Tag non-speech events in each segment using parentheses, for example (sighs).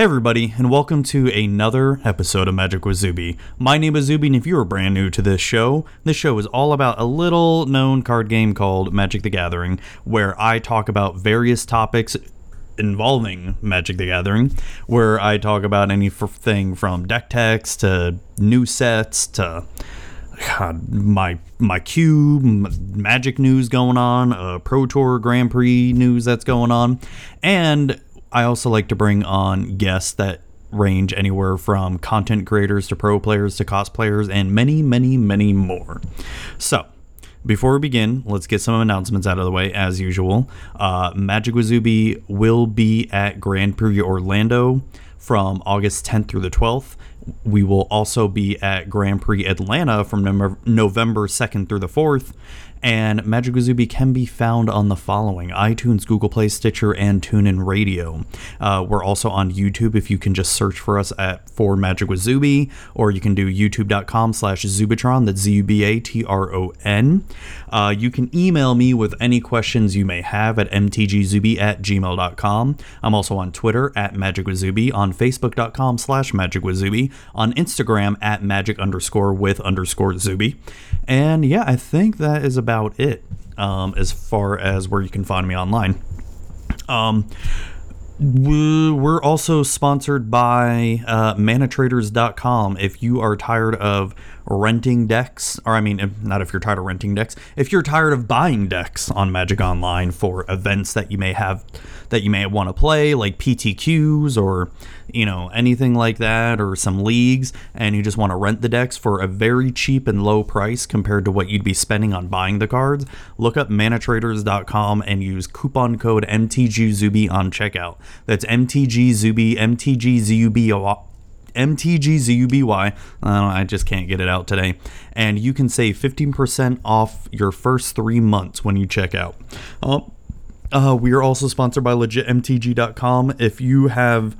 Hey everybody, and welcome to another episode of Magic with Zuby. My name is Zuby, and if you are brand new to this show, this show is all about a little known card game called Magic the Gathering, where I talk about various topics involving Magic the Gathering, where I talk about anything from deck techs to new sets to God, my my cube, Magic news going on, uh, Pro Tour Grand Prix news that's going on, and I also like to bring on guests that range anywhere from content creators to pro players to cosplayers and many, many, many more. So, before we begin, let's get some announcements out of the way as usual. Uh, Magic with Zuby will be at Grand Prix Orlando from August 10th through the 12th. We will also be at Grand Prix Atlanta from November 2nd through the 4th. And Magic with can be found on the following iTunes, Google Play, Stitcher, and TuneIn Radio. Uh, we're also on YouTube if you can just search for us at for Magic with or you can do youtube.com slash Zubatron, that's Z U B A T R O N. Uh, you can email me with any questions you may have at mtgzuby at gmail.com. I'm also on Twitter at Magic with Zuby, on Facebook.com slash Magic with Zuby, on Instagram at Magic underscore with underscore Zuby. And yeah, I think that is about it um, as far as where you can find me online. Um, we're also sponsored by uh, manatraders.com. If you are tired of renting decks, or I mean, not if you're tired of renting decks, if you're tired of buying decks on Magic Online for events that you may have that you may want to play, like PTQs or you know anything like that, or some leagues, and you just want to rent the decks for a very cheap and low price compared to what you'd be spending on buying the cards, look up manatraders.com and use coupon code MTGZuby on checkout. That's MTGZuby, MTGZUB MTGZUBY. I, I just can't get it out today. And you can save 15% off your first three months when you check out. Uh, uh, we are also sponsored by legitmtg.com. If you have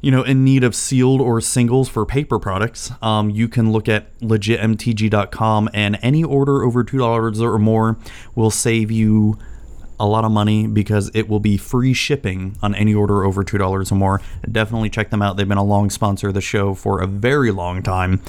you know, in need of sealed or singles for paper products, um, you can look at legitmtg.com and any order over $2 or more will save you a lot of money because it will be free shipping on any order over $2 or more. Definitely check them out. They've been a long sponsor of the show for a very long time,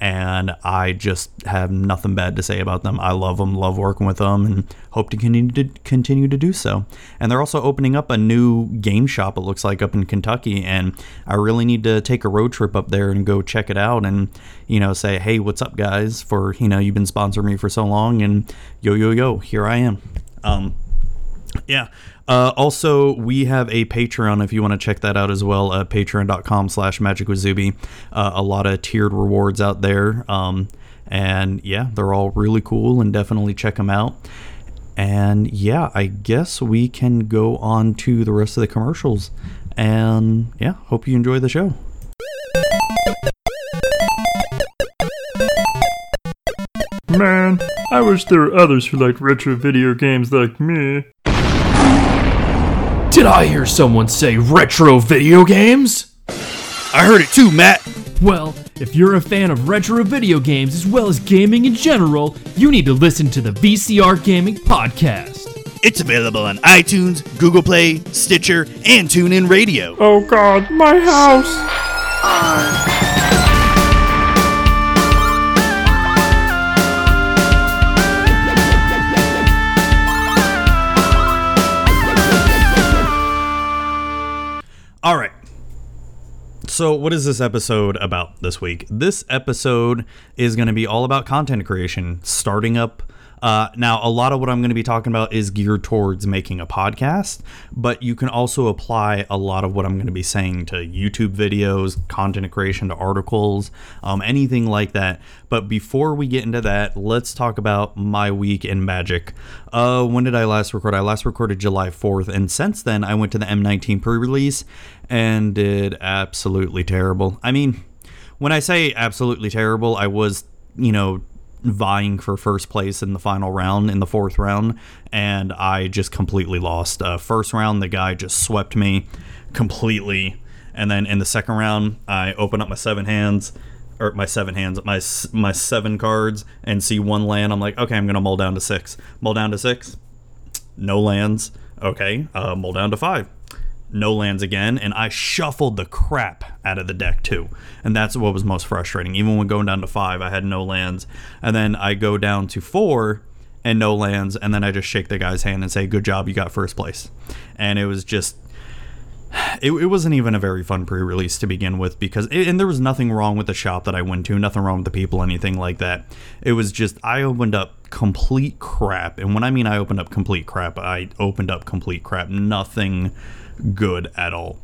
and I just have nothing bad to say about them. I love them, love working with them, and hope to continue to continue to do so. And they're also opening up a new game shop, it looks like, up in Kentucky, and I really need to take a road trip up there and go check it out and, you know, say, hey, what's up, guys, for, you know, you've been sponsoring me for so long, and yo, yo, yo, here I am. Um, yeah. Uh, also, we have a Patreon if you want to check that out as well. Uh, Patreon.com slash Magic with Zuby. Uh, a lot of tiered rewards out there. Um, and yeah, they're all really cool and definitely check them out. And yeah, I guess we can go on to the rest of the commercials. And yeah, hope you enjoy the show. Man, I wish there were others who liked retro video games like me. Did I hear someone say retro video games? I heard it too, Matt. Well, if you're a fan of retro video games as well as gaming in general, you need to listen to the VCR Gaming Podcast. It's available on iTunes, Google Play, Stitcher, and TuneIn Radio. Oh god, my house! So, what is this episode about this week? This episode is going to be all about content creation, starting up uh, now, a lot of what I'm going to be talking about is geared towards making a podcast, but you can also apply a lot of what I'm going to be saying to YouTube videos, content creation, to articles, um, anything like that. But before we get into that, let's talk about my week in Magic. Uh, when did I last record? I last recorded July 4th, and since then, I went to the M19 pre release and did absolutely terrible. I mean, when I say absolutely terrible, I was, you know, vying for first place in the final round in the fourth round and i just completely lost. Uh, first round the guy just swept me completely and then in the second round i open up my seven hands or my seven hands my my seven cards and see one land. I'm like okay i'm gonna mull down to six. Mull down to six. No lands. Okay uh, mull down to five no lands again, and I shuffled the crap out of the deck too. And that's what was most frustrating. Even when going down to five, I had no lands, and then I go down to four and no lands, and then I just shake the guy's hand and say, "Good job, you got first place." And it was just it, it wasn't even a very fun pre-release to begin with because and there was nothing wrong with the shop that i went to nothing wrong with the people anything like that it was just i opened up complete crap and when i mean i opened up complete crap i opened up complete crap nothing good at all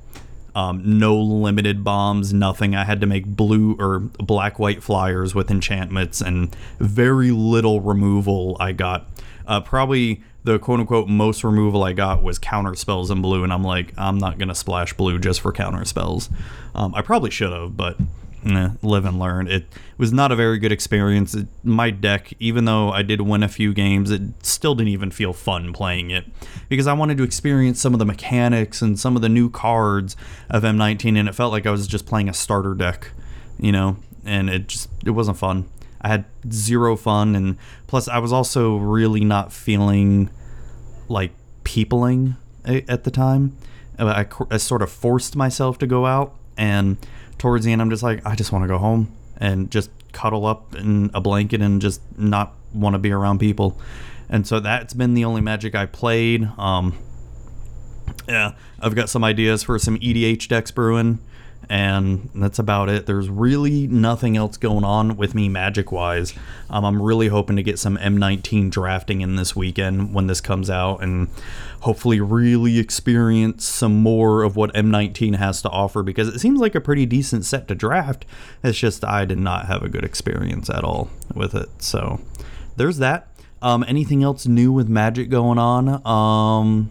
um, no limited bombs, nothing. I had to make blue or black white flyers with enchantments and very little removal I got. Uh, probably the quote unquote most removal I got was counter spells in blue, and I'm like, I'm not gonna splash blue just for counter spells. Um, I probably should have, but live and learn. It was not a very good experience. It, my deck, even though I did win a few games, it still didn't even feel fun playing it because I wanted to experience some of the mechanics and some of the new cards of M19, and it felt like I was just playing a starter deck, you know, and it just it wasn't fun. I had zero fun, and plus I was also really not feeling like peopling at the time. Uh, I, I sort of forced myself to go out, and towards the end, I'm just like, I just want to go home and just cuddle up in a blanket and just not want to be around people. And so that's been the only magic I played. Um, yeah, I've got some ideas for some EDH decks brewing and that's about it. There's really nothing else going on with me magic wise. Um, I'm really hoping to get some M19 drafting in this weekend when this comes out and hopefully really experience some more of what M19 has to offer because it seems like a pretty decent set to draft. It's just I did not have a good experience at all with it. So there's that. Um, anything else new with magic going on? Um,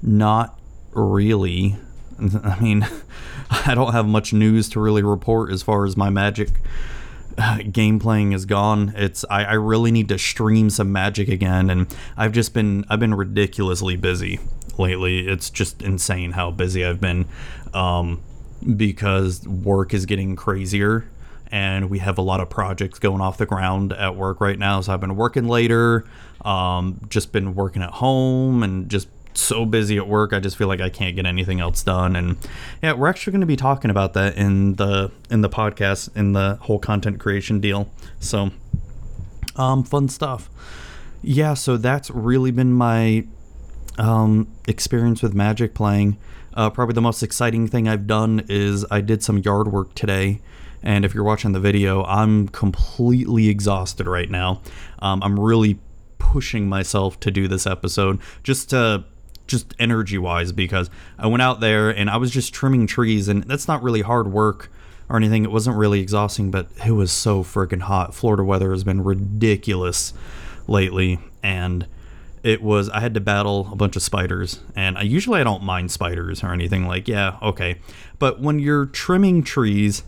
not really. (laughs) I mean, (laughs) I don't have much news to really report as far as my Magic uh, game playing is gone. It's I, I really need to stream some Magic again, and I've just been I've been ridiculously busy lately. It's just insane how busy I've been, um, because work is getting crazier. And we have a lot of projects going off the ground at work right now. So I've been working later, um, just been working at home and just so busy at work. I just feel like I can't get anything else done. And yeah, we're actually going to be talking about that in the in the podcast in the whole content creation deal. So, um, fun stuff. Yeah, so that's really been my um, experience with Magic playing. Uh, probably the most exciting thing I've done is I did some yard work today. And if you're watching the video, I'm completely exhausted right now. Um, I'm really pushing myself to do this episode just to just energy wise because I went out there and I was just trimming trees and that's not really hard work or anything. It wasn't really exhausting, but it was so freaking hot. Florida weather has been ridiculous lately and it was I had to battle a bunch of spiders and I usually I don't mind spiders or anything like yeah, okay. But when you're trimming trees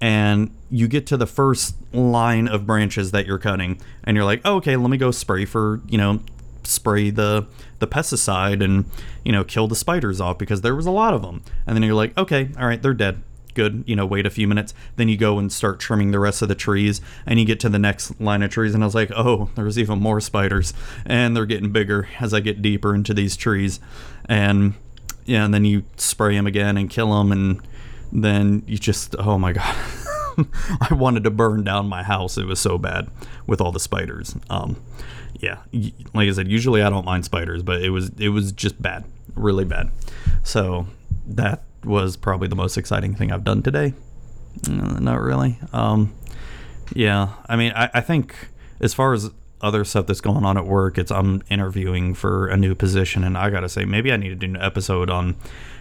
and you get to the first line of branches that you're cutting and you're like, oh, "Okay, let me go spray for, you know, spray the the pesticide and you know kill the spiders off because there was a lot of them. And then you're like okay all right they're dead. Good you know wait a few minutes. Then you go and start trimming the rest of the trees and you get to the next line of trees and i was like oh there's even more spiders. And they're getting bigger as i get deeper into these trees. And yeah and then you spray them again and kill them and then you just oh my god. (laughs) I wanted to burn down my house. It was so bad with all the spiders. Um, yeah, like I said, usually I don't mind spiders, but it was it was just bad, really bad. So that was probably the most exciting thing I've done today. Uh, not really. Um, yeah, I mean, I, I think as far as other stuff that's going on at work, it's I'm interviewing for a new position, and I gotta say, maybe I need to do an episode on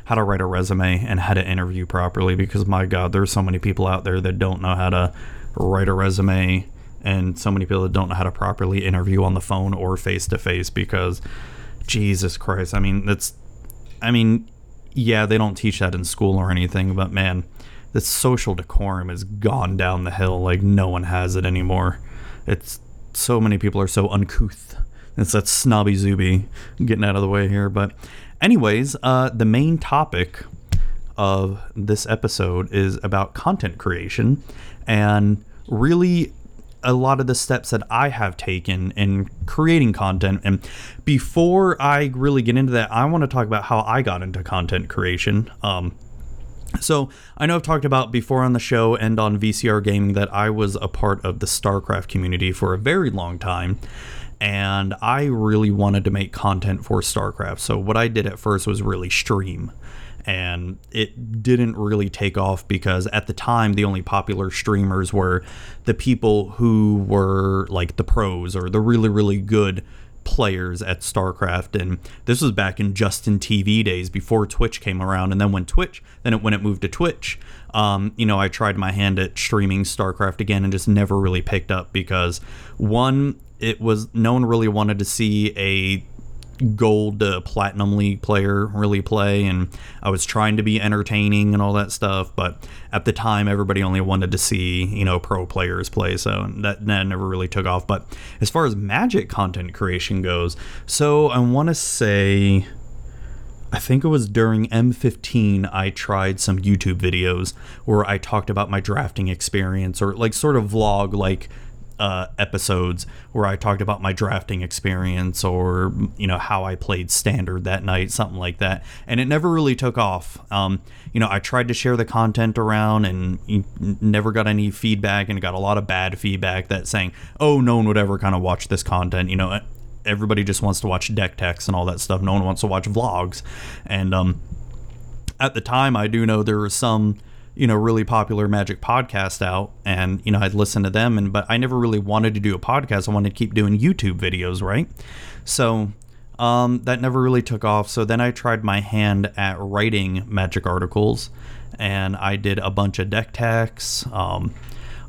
how to write a resume and how to interview properly because my God, there's so many people out there that don't know how to write a resume and so many people don't know how to properly interview on the phone or face to face because Jesus Christ, I mean that's I mean yeah, they don't teach that in school or anything, but man, the social decorum has gone down the hill like no one has it anymore. It's so many people are so uncouth. It's that snobby zuby getting out of the way here, but anyways, uh, the main topic of this episode is about content creation and really a lot of the steps that I have taken in creating content. And before I really get into that, I want to talk about how I got into content creation. Um, so I know I've talked about before on the show and on VCR Gaming that I was a part of the StarCraft community for a very long time. And I really wanted to make content for StarCraft. So what I did at first was really stream and it didn't really take off because at the time the only popular streamers were the people who were like the pros or the really really good players at StarCraft. And this was back in Justin TV days before Twitch came around. And then when Twitch then it, when it moved to Twitch um, you know I tried my hand at streaming StarCraft again and just never really picked up because one it was no one really wanted to see a gold to platinum league player really play and I was trying to be entertaining and all that stuff but at the time everybody only wanted to see you know pro players play so that, that never really took off. But as far as magic content creation goes so I want to say I think it was during M15 I tried some YouTube videos where I talked about my drafting experience or like sort of vlog like uh, episodes where I talked about my drafting experience or you know how I played standard that night, something like that, and it never really took off. Um, you know, I tried to share the content around and never got any feedback, and got a lot of bad feedback that saying, "Oh, no one would ever kind of watch this content." You know, everybody just wants to watch deck techs and all that stuff. No one wants to watch vlogs, and um, at the time, I do know there were some you know really popular magic podcast out and you know i'd listen to them and but i never really wanted to do a podcast. I wanted to keep doing youtube videos right? So um, that never really took off. So then i tried my hand at writing magic articles and i did a bunch of deck techs um,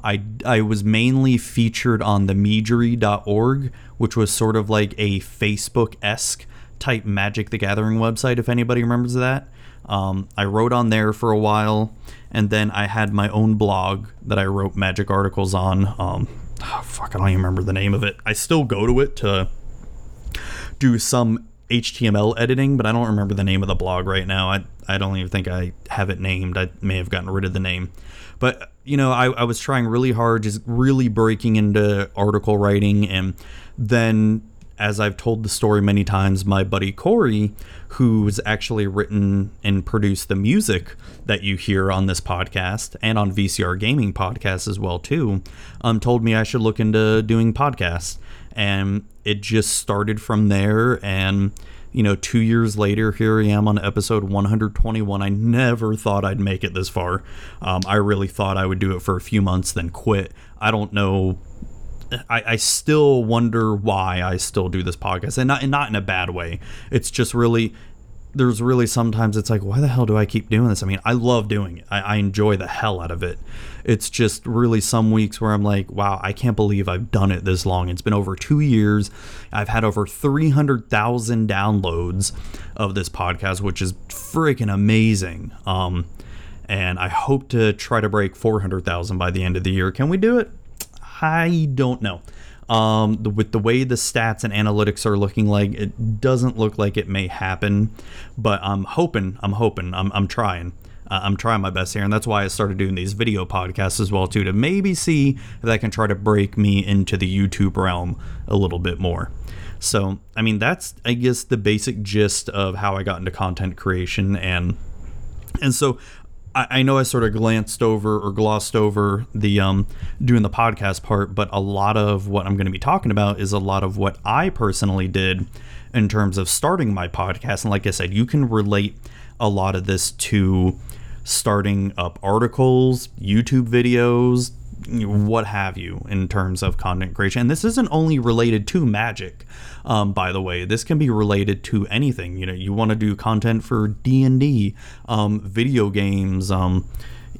I, I was mainly featured on the Meegery.org, which was sort of like a Facebook esque type Magic the Gathering website, if anybody remembers that. Um, I wrote on there for a while, and then I had my own blog that I wrote magic articles on. Um, oh, fuck, I don't even remember the name of it. I still go to it to do some HTML editing, but I don't remember the name of the blog right now. I, I don't even think I have it named. I may have gotten rid of the name. But, you know, I, I was trying really hard, just really breaking into article writing. And then as I've told the story many times, my buddy Corey, who's actually written and produced the music that you hear on this podcast and on VCR Gaming podcast as well too, um, told me I should look into doing podcasts, and it just started from there. And you know, two years later, here I am on episode 121. I never thought I'd make it this far. Um, I really thought I would do it for a few months, then quit. I don't know I, I still wonder why I still do this podcast, and not and not in a bad way. It's just really there's really sometimes it's like why the hell do I keep doing this? I mean, I love doing it. I, I enjoy the hell out of it. It's just really some weeks where I'm like, wow, I can't believe I've done it this long. It's been over two years. I've had over 300,000 downloads of this podcast, which is freaking amazing. Um, and I hope to try to break 400,000 by the end of the year. Can we do it? I don't know. Um, the, with the way the stats and analytics are looking like, it doesn't look like it may happen. But I'm hoping. I'm hoping. I'm, I'm trying. Uh, I'm trying my best here, and that's why I started doing these video podcasts as well too, to maybe see if I can try to break me into the YouTube realm a little bit more. So, I mean, that's I guess the basic gist of how I got into content creation, and and so I, know I sort of glanced over or glossed over the um, doing the podcast part, but a lot of what I'm going to be talking about is a lot of what I personally did in terms of starting my podcast. And like I said, you can relate a lot of this to starting up articles, YouTube videos, what have you in terms of content creation. And this isn't only related to magic, um, by the way. This can be related to anything. You know, you want to do content for D and D, um, video games, um,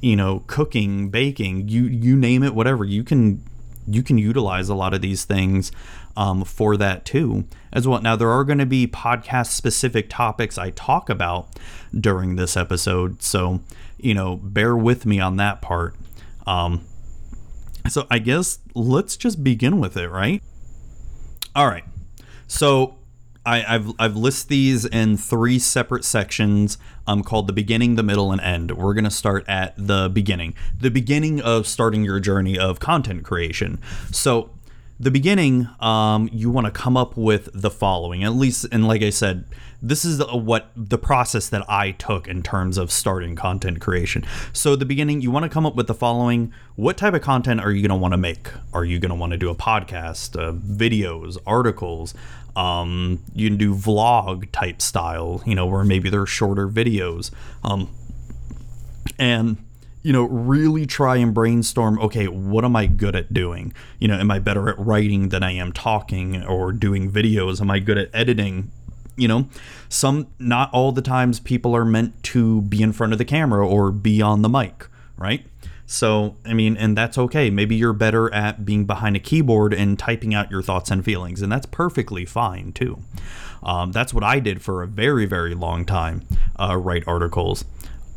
you know, cooking, baking, you you name it, whatever. You can you can utilize a lot of these things um, for that too as well. Now there are going to be podcast specific topics I talk about during this episode, so you know, bear with me on that part. Um, so I guess let's just begin with it, right? All right. So I, I've I've listed these in three separate sections. Um, called the beginning, the middle, and end. We're gonna start at the beginning, the beginning of starting your journey of content creation. So, the beginning, um, you want to come up with the following. At least, and like I said, this is what the process that I took in terms of starting content creation. So, the beginning, you want to come up with the following. What type of content are you going to want to make? Are you going to want to do a podcast, uh, videos, articles? Um, you can do vlog type style, you know, where maybe they're shorter videos. Um, and you know, really try and brainstorm okay, what am I good at doing? You know, am I better at writing than I am talking or doing videos? Am I good at editing? You know, some, not all the times people are meant to be in front of the camera or be on the mic, right? So, I mean, and that's okay. Maybe you're better at being behind a keyboard and typing out your thoughts and feelings, and that's perfectly fine too. Um, that's what I did for a very, very long time, uh, write articles.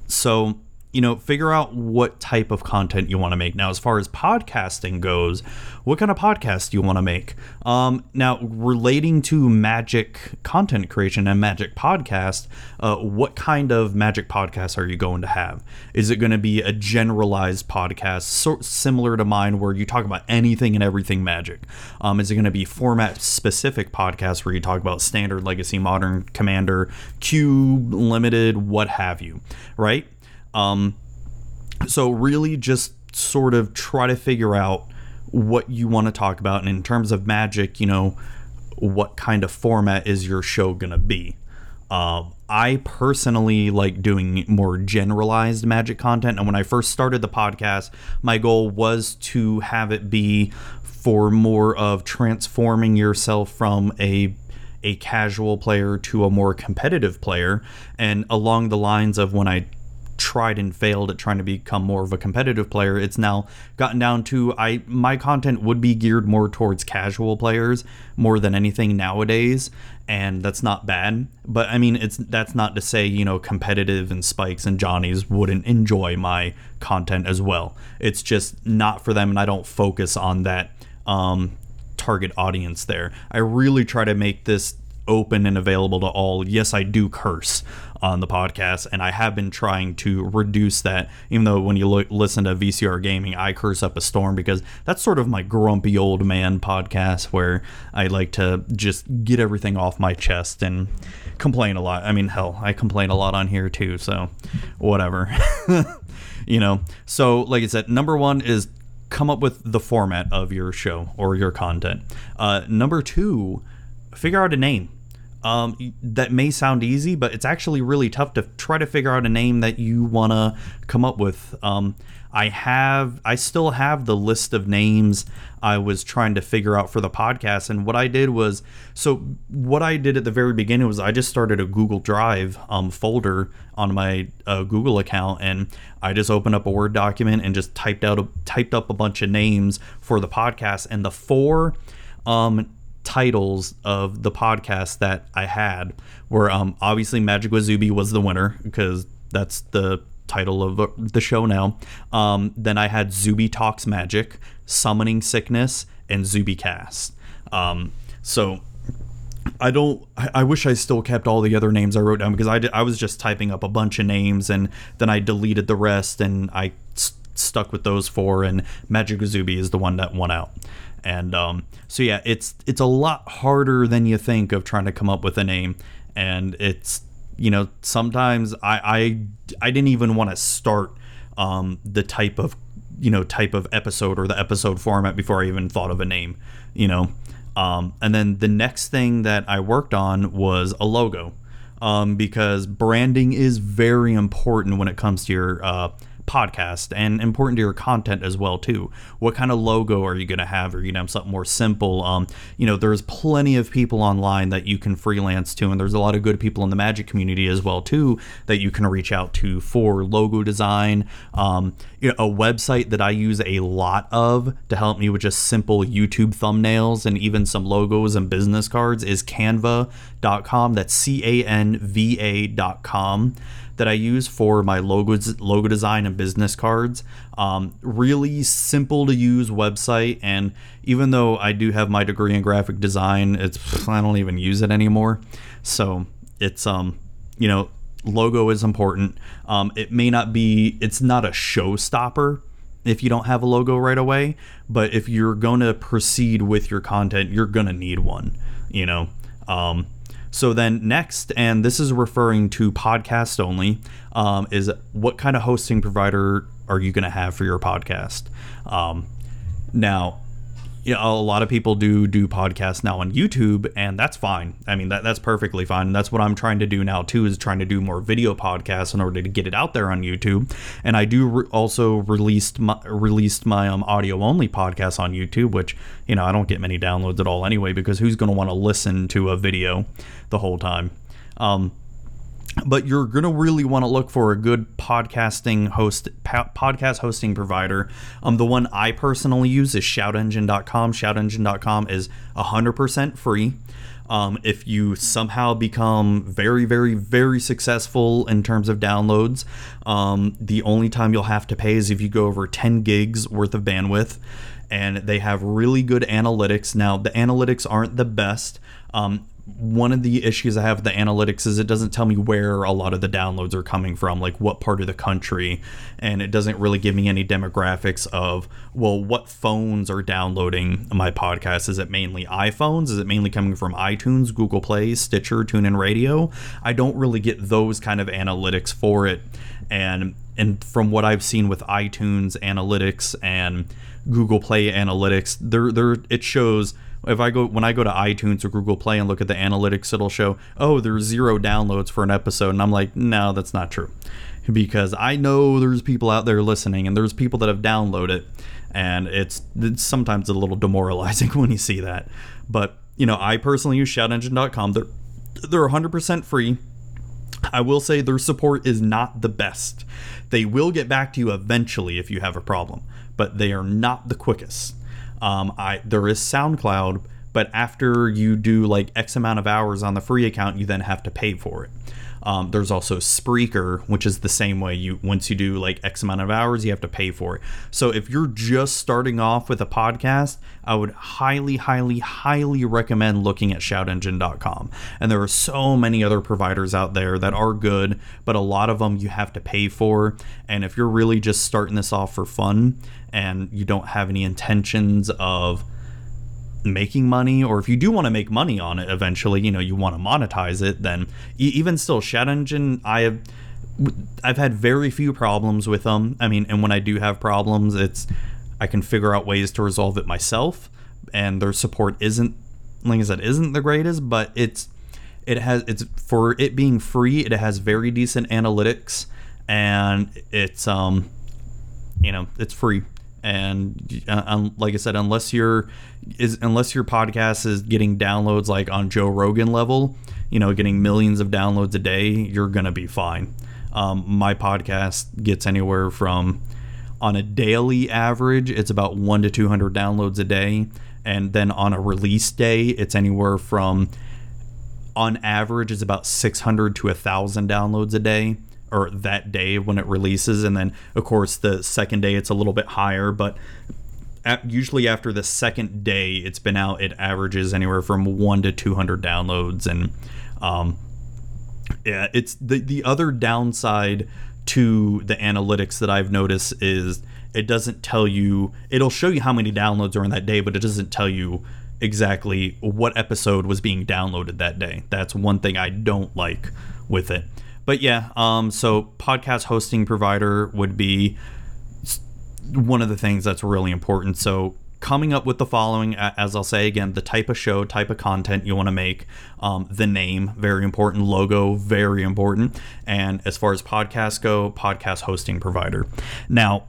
So, you know, figure out what type of content you want to make. Now, as far as podcasting goes, what kind of podcast do you want to make? Um, now, relating to magic content creation and magic podcast, uh, what kind of magic podcast are you going to have? Is it going to be a generalized podcast, sort similar to mine, where you talk about anything and everything magic? Um, is it going to be format specific podcast where you talk about standard, legacy, modern, commander, cube, limited, what have you? Right? Um, so really just sort of try to figure out what you want to talk about. And in terms of magic you know what kind of format is your show gonna be? Um, i personally like doing more generalized magic content. And when i first started the podcast my goal was to have it be for more of transforming yourself from a a casual player to a more competitive player. And along the lines of when i tried and failed at trying to become more of a competitive player it's now gotten down to i my content would be geared more towards casual players more than anything nowadays and that's not bad. But i mean it's that's not to say you know competitive and spikes and johnnies wouldn't enjoy my content as well. It's just not for them and i don't focus on that um, target audience there. I really try to make this open and available to all yes i do curse on the podcast, and I have been trying to reduce that. Even though when you look, listen to VCR Gaming, I curse up a storm because that's sort of my grumpy old man podcast where I like to just get everything off my chest and complain a lot. I mean, hell, I complain a lot on here too, so whatever. (laughs) you know, so like I said, number one is come up with the format of your show or your content. Uh, number two, figure out a name um, that may sound easy, but it's actually really tough to try to figure out a name that you want to come up with. Um, I have, I still have the list of names I was trying to figure out for the podcast. And what I did was, so what I did at the very beginning was I just started a Google Drive um, folder on my uh, Google account, and I just opened up a Word document and just typed out, a, typed up a bunch of names for the podcast. And the four um, titles of the podcast that I had were um, obviously Magic with Zuby was the winner because that's the title of the show now. Um, then I had Zuby Talks Magic, Summoning Sickness, and Zuby Cast. Um, so I don't. I, wish I still kept all the other names I wrote down because I, did, I was just typing up a bunch of names and then I deleted the rest and I st- stuck with those four and Magic Zuby is the one that won out. And um, so yeah, it's it's a lot harder than you think of trying to come up with a name, and it's you know sometimes I I, I didn't even want to start um, the type of you know type of episode or the episode format before I even thought of a name, you know. Um, and then the next thing that I worked on was a logo, um, because branding is very important when it comes to your uh, podcast and important to your content as well too. What kind of logo are you going to have? Are you going to have something more simple? Um, you know, there's plenty of people online that you can freelance to, and there's a lot of good people in the Magic community as well too that you can reach out to for logo design. Um, you know, a website that I use a lot of to help me with just simple YouTube thumbnails and even some logos and business cards is canva.com. That's C A N V A.com that I use for my logos, logo design and business cards. Um, really simple to use website, and even though I do have my degree in graphic design, it's I don't even use it anymore. So it's um, you know, logo is important. Um, it may not be, it's not a showstopper if you don't have a logo right away, but if you're going to proceed with your content, you're going to need one, you know. Um, so then next, and this is referring to podcast only, um, is what kind of hosting provider are you going to have for your podcast? Um, now, you know, a lot of people do do podcasts now on YouTube, and that's fine. I mean, that that's perfectly fine. And that's what I'm trying to do now too, is trying to do more video podcasts in order to get it out there on YouTube. And I do re- also released my released my um, audio only podcast on YouTube, which you know I don't get many downloads at all anyway, because who's going to want to listen to a video the whole time? Um, but you're going to really want to look for a good podcasting host po- podcast hosting provider. Um, the one i personally use is shoutengine.com shoutengine.com is 100% free. Um, if you somehow become very very very successful in terms of downloads um, the only time you'll have to pay is if you go over 10 gigs worth of bandwidth. And they have really good analytics. Now the analytics aren't the best. Um, one of the issues I have with the analytics is it doesn't tell me where a lot of the downloads are coming from, like what part of the country, and it doesn't really give me any demographics of, well, what phones are downloading my podcast. Is it mainly iPhones? Is it mainly coming from iTunes, Google Play, Stitcher, TuneIn Radio? I don't really get those kind of analytics for it, and and from what I've seen with iTunes analytics and Google Play analytics, there there it shows if I go when I go to iTunes or Google Play and look at the analytics, it'll show, oh, there's zero downloads for an episode, and I'm like, no, that's not true, because I know there's people out there listening, and there's people that have downloaded and it's, it's sometimes a little (laughs) demoralizing when you see that. But you know, I personally use ShoutEngine.com. They're they're 100% free. I will say their support is not the best. They will get back to you eventually if you have a problem, but they are not the quickest. Um, I there is SoundCloud, but after you do like X amount of hours on the free account, you then have to pay for it. Um, there's also Spreaker, which is the same way. You once you do like X amount of hours, you have to pay for it. So if you're just starting off with a podcast, I would highly, highly, highly recommend looking at ShoutEngine.com. And there are so many other providers out there that are good, but a lot of them you have to pay for. And if you're really just starting this off for fun and you don't have any intentions of making money or if you do want to make money on it eventually you know you want to monetize it then even still Shout Engine I have I've had very few problems with them I mean and when I do have problems it's I can figure out ways to resolve it myself and their support isn't like I said isn't the greatest but it's it has it's for it being free it has very decent analytics and it's um you know it's free and uh, like I said, unless your is unless your podcast is getting downloads like on Joe Rogan level, you know, getting millions of downloads a day, you're gonna be fine. Um, my podcast gets anywhere from on a daily average, it's about one to two hundred downloads a day, and then on a release day, it's anywhere from on average is about 600 to a thousand downloads a day or that day when it releases. And then of course the second day it's a little bit higher but usually after the second day it's been out it averages anywhere from 1 to 200 downloads. And um, yeah it's the the other downside to the analytics that I've noticed is it doesn't tell you it'll show you how many downloads are in that day but it doesn't tell you exactly what episode was being downloaded that day. That's one thing I don't like with it but yeah, um, so podcast hosting provider would be one of the things that's really important. So coming up with the following, as I'll say again, the type of show, type of content you want to make, um, the name, very important, logo, very important, and as far as podcasts go, podcast hosting provider. Now,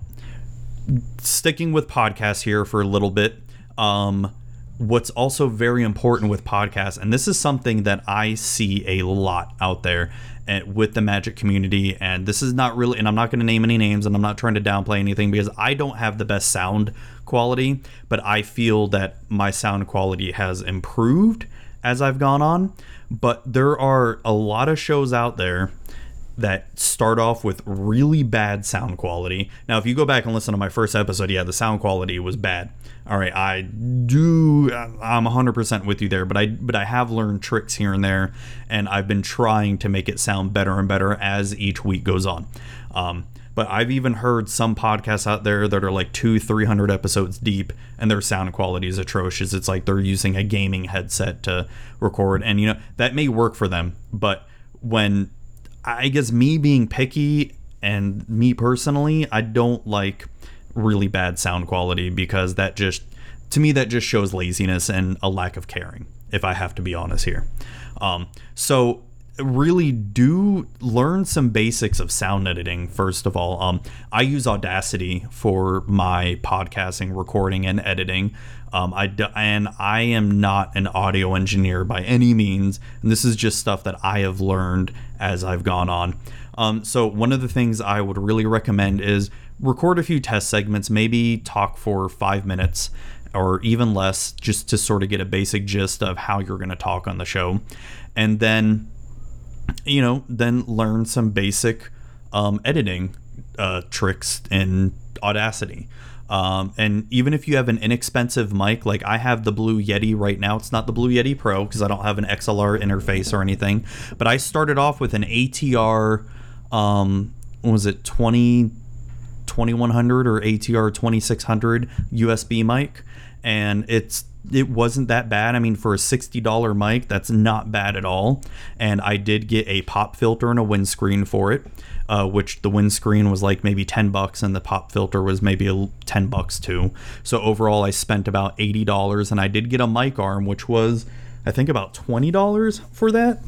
sticking with podcasts here for a little bit, um, what's also very important with podcasts, and this is something that I see a lot out there and with the magic community, and this is not really, and I'm not going to name any names, and I'm not trying to downplay anything because I don't have the best sound quality, but I feel that my sound quality has improved as I've gone on. But there are a lot of shows out there that start off with really bad sound quality. Now, if you go back and listen to my first episode, yeah, the sound quality was bad. All right, I do I'm 100% with you there, but I but I have learned tricks here and there and I've been trying to make it sound better and better as each week goes on. Um, but I've even heard some podcasts out there that are like two, 300 episodes deep and their sound quality is atrocious. It's like they're using a gaming headset to record. And, you know, that may work for them. But when I guess me being picky and me personally, I don't like really bad sound quality because that just, to me, that just shows laziness and a lack of caring, if I have to be honest here. Um, so, really do learn some basics of sound editing first of all. Um, i use audacity for my podcasting recording and editing. Um, I d- and i am not an audio engineer by any means. And this is just stuff that i have learned as i've gone on. Um, so one of the things i would really recommend is record a few test segments maybe talk for five minutes or even less just to sort of get a basic gist of how you're going to talk on the show. And then you know, then learn some basic um, editing uh, tricks in Audacity. Um, and even if you have an inexpensive mic, like I have the Blue Yeti right now, it's not the Blue Yeti Pro because I don't have an XLR interface or anything. But I started off with an ATR, um, was it, 20, 2100 or ATR 2600 USB mic. And it's it wasn't that bad. I mean, for a $60 mic, that's not bad at all. And I did get a pop filter and a windscreen for it, uh, which the windscreen was like maybe 10 bucks and the pop filter was maybe a 10 bucks too. So overall, I spent about $80 and I did get a mic arm, which was, I think, about $20 for that.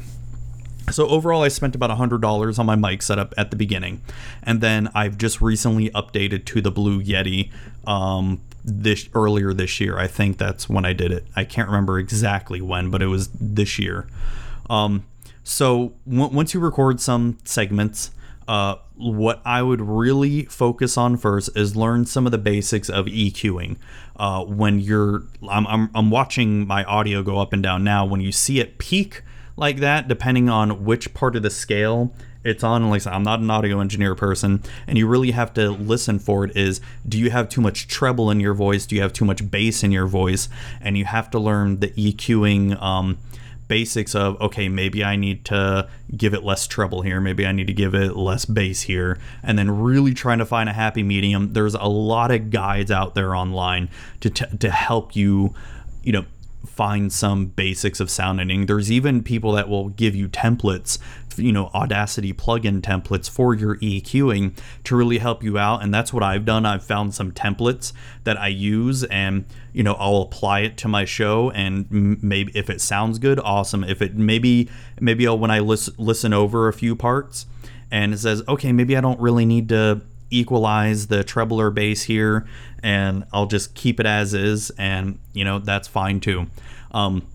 So overall, I spent about $100 on my mic setup at the beginning. And then I've just recently updated to the Blue Yeti um, this earlier this year. I think that's when I did it. I can't remember exactly when, but it was this year. Um, so w- once you record some segments, uh, what I would really focus on first is learn some of the basics of EQing. Uh, when you're, I'm, I'm, I'm watching my audio go up and down now. When you see it peak like that, depending on which part of the scale it's on like i'm not an audio engineer person and you really have to listen for it is do you have too much treble in your voice? Do you have too much bass in your voice? And you have to learn the eqing um, basics of okay maybe i need to give it less treble here. Maybe i need to give it less bass here. And then really trying to find a happy medium. There's a lot of guides out there online to, t- to help you you know find some basics of sound editing. There's even people that will give you templates, you know, Audacity plugin templates for your EQing to really help you out. And that's what I've done. I've found some templates that I use and, you know, I'll apply it to my show. And maybe if it sounds good, awesome. If it maybe, maybe I'll, when I listen, listen over a few parts and it says, okay, maybe I don't really need to equalize the treble or bass here and I'll just keep it as is and you know that's fine too. Um,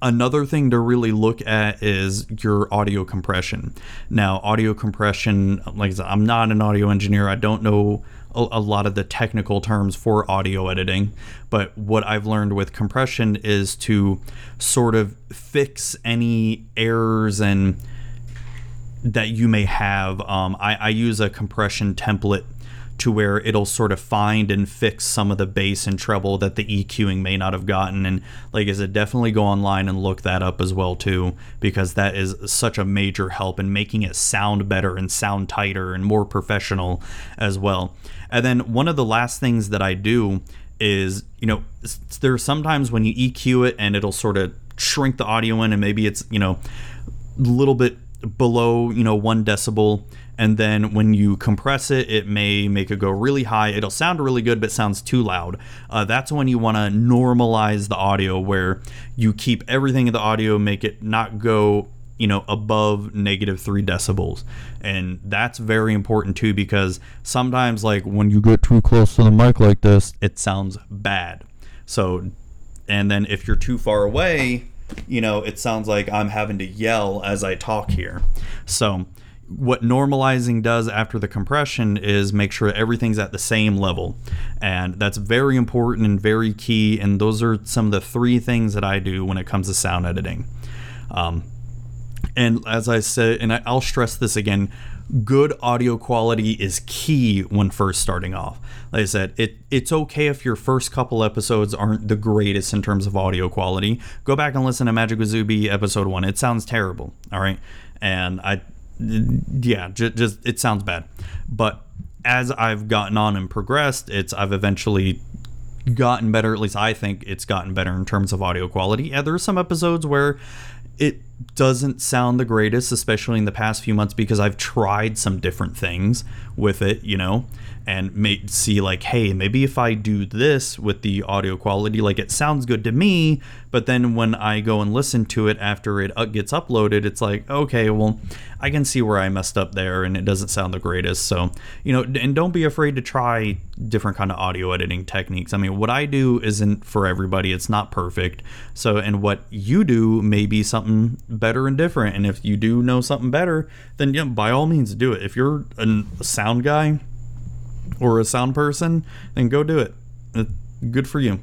Another thing to really look at is your audio compression. Now, audio compression, like I said, I'm not an audio engineer. I don't know a, lot of the technical terms for audio editing, but what I've learned with compression is to sort of fix any errors and that you may have. Um, I, I use a compression template to where it'll sort of find and fix some of the bass and treble that the EQing may not have gotten. And like I said, definitely go online and look that up as well too, because that is such a major help in making it sound better and sound tighter and more professional as well. And then one of the last things that I do is, you know, there are sometimes when you EQ it and it'll sort of shrink the audio in and maybe it's, you know, a little bit below you know one decibel and then when you compress it it may make it go really high. It'll sound really good but sounds too loud. Uh, that's when you want to normalize the audio where you keep everything in the audio make it not go you know above negative three decibels. And that's very important too because sometimes like when you get too close to the mic like this it sounds bad. So and then if you're too far away, you know, it sounds like I'm having to yell as I talk here. So, what normalizing does after the compression is make sure everything's at the same level. And that's very important and very key. And those are some of the three things that I do when it comes to sound editing. Um, and as I said, and I'll stress this again good audio quality is key when first starting off. Like I said, it it's okay if your first couple episodes aren't the greatest in terms of audio quality. Go back and listen to Magic with Zuby episode one. It sounds terrible. All right, and I, yeah, just, just it sounds bad. But as I've gotten on and progressed, it's I've eventually gotten better. At least I think it's gotten better in terms of audio quality. Yeah, there are some episodes where it doesn't sound the greatest, especially in the past few months, because I've tried some different things with it, you know, and may see like, hey, maybe if I do this with the audio quality, like it sounds good to me, but then when I go and listen to it after it gets uploaded, it's like, okay, well, I can see where I messed up there, and it doesn't sound the greatest. So, you know, and don't be afraid to try different kind of audio editing techniques. I mean, what I do isn't for everybody; it's not perfect. So, and what you do may be something better and different. And if you do know something better, then yeah, by all means do it. If you're a sound guy or a sound person, then go do it. Good for you.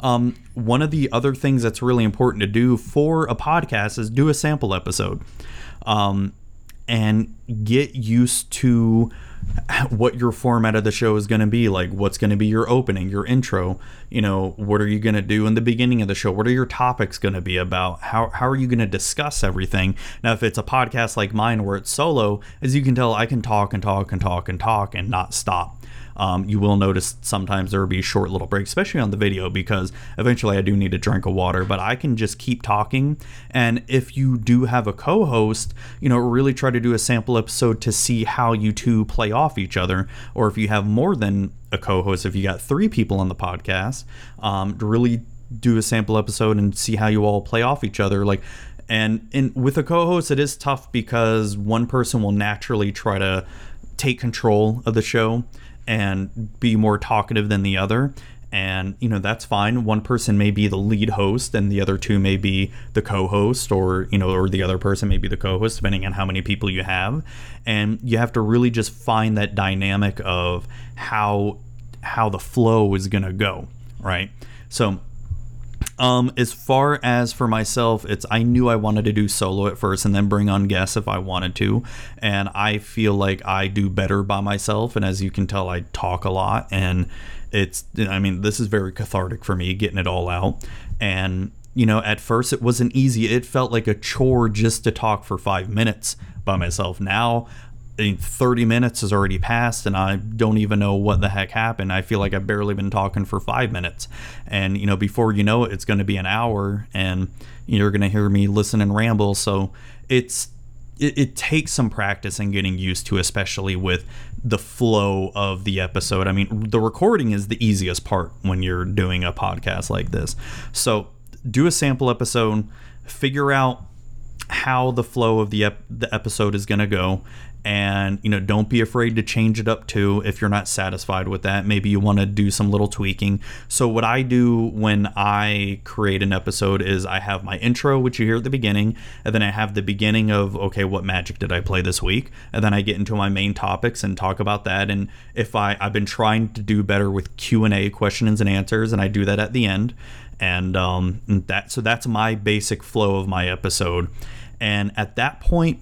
Um, one of the other things that's really important to do for a podcast is do a sample episode. Um, and get used to what your format of the show is going to be like what's going to be your opening your intro you know what are you going to do in the beginning of the show? What are your topics going to be about? How, how are you going to discuss everything? Now if it's a podcast like mine where it's solo as you can tell i can talk and talk and talk and talk and not stop um, you will notice sometimes there will be short little breaks, especially on the video, because eventually I do need a drink of water, but I can just keep talking. And if you do have a co host, you know, really try to do a sample episode to see how you two play off each other. Or if you have more than a co host, if you got three people on the podcast, um, to really do a sample episode and see how you all play off each other. Like, and in with a co-host it is tough because one person will naturally try to take control of the show and be more talkative than the other. And you know that's fine. One person may be the lead host and the other two may be the co-host or you know or the other person may be the co-host depending on how many people you have. And you have to really just find that dynamic of how how the flow is going to go right? So um, as far as for myself, it's I knew I wanted to do solo at first and then bring on guests if I wanted to. And I feel like I do better by myself. And as you can tell, I talk a lot. And it's, I mean, this is very cathartic for me, getting it all out. And, you know, at first it wasn't easy. It felt like a chore just to talk for five minutes by myself. Now 30 minutes has already passed and I don't even know what the heck happened. I feel like I've barely been talking for five minutes. And, you know, before you know it, it's going to be an hour and you're going to hear me listen and ramble. So it's, it, it, takes some practice and getting used to, especially with the flow of the episode. I mean, the recording is the easiest part when you're doing a podcast like this. So do a sample episode, figure out how the flow of the ep- the episode is going to go and you know don't be afraid to change it up too if you're not satisfied with that. Maybe you want to do some little tweaking. So what i do when i create an episode is i have my intro which you hear at the beginning and then i have the beginning of okay what magic did i play this week? And then i get into my main topics and talk about that. And if i i've been trying to do better with q&a questions and answers and i do that at the end. And um that so that's my basic flow of my episode. And at that point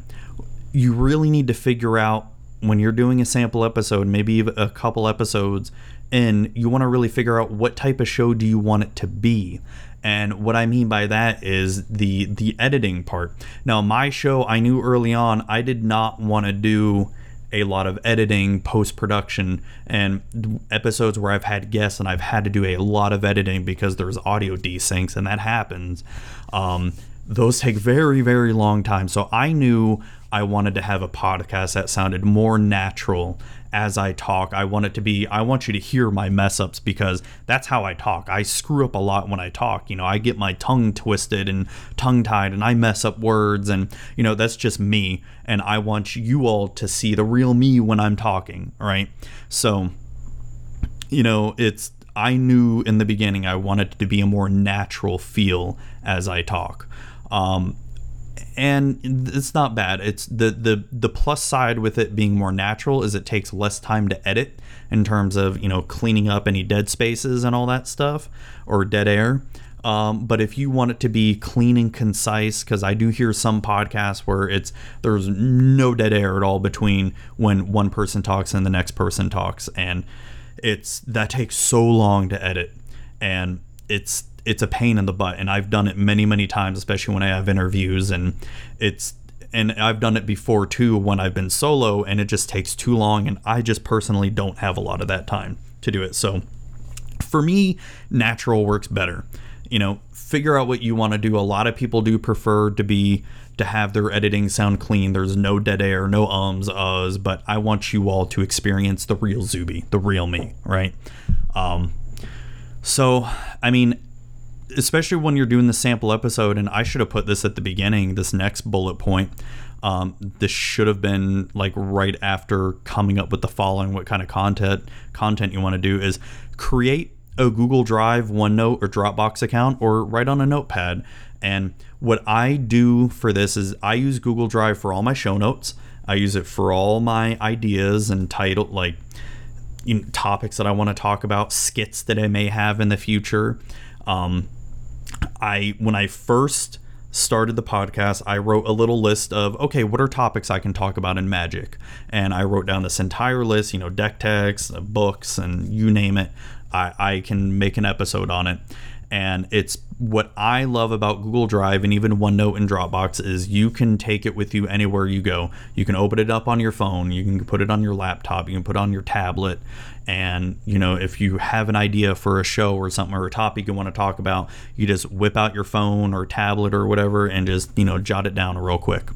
you really need to figure out when you're doing a sample episode, maybe a couple episodes and you want to really figure out what type of show do you want it to be. And what I mean by that is the the editing part. Now, my show, I knew early on I did not want to do a lot of editing, post production, and episodes where I've had guests and I've had to do a lot of editing because there's audio desyncs, and that happens. Um, those take very, very long time. So I knew I wanted to have a podcast that sounded more natural as I talk. I want it to be, I want you to hear my mess ups because that's how I talk. I screw up a lot when I talk. You know, I get my tongue twisted and tongue tied and I mess up words. And, you know, that's just me. And I want you all to see the real me when I'm talking. Right. So, you know, it's, I knew in the beginning I wanted to be a more natural feel as I talk. Um, and it's not bad. It's the the the plus side with it being more natural is it takes less time to edit in terms of you know cleaning up any dead spaces and all that stuff or dead air. Um, but if you want it to be clean and concise, because I do hear some podcasts where it's there's no dead air at all between when one person talks and the next person talks, and it's that takes so long to edit, and it's it's a pain in the butt. And I've done it many many times, especially when I have interviews, and it's and I've done it before too when I've been solo, and it just takes too long, and I just personally don't have a lot of that time to do it. So for me, natural works better you know, figure out what you want to do. A lot of people do prefer to be to have their editing sound clean. There's no dead air, no ums, uhs, but I want you all to experience the real Zuby, the real me, right? Um, so, I mean, especially when you're doing the sample episode, and I should have put this at the beginning, this next bullet point. Um, this should have been like right after coming up with the following what kind of content content you want to do is create a Google Drive, OneNote, or Dropbox account or write on a notepad. And what I do for this is I use Google Drive for all my show notes. I use it for all my ideas and title, like you know, topics that I want to talk about, skits that I may have in the future. Um, I when I first started the podcast, I wrote a little list of okay, what are topics I can talk about in Magic, and I wrote down this entire list. You know, deck techs, uh, books, and you name it. I, I can make an episode on it. And it's what I love about Google Drive and even OneNote and Dropbox is you can take it with you anywhere you go. You can open it up on your phone, you can put it on your laptop, you can put it on your tablet. And, you know, if you have an idea for a show or something or a topic you want to talk about, you just whip out your phone or tablet or whatever and just, you know, jot it down real quick.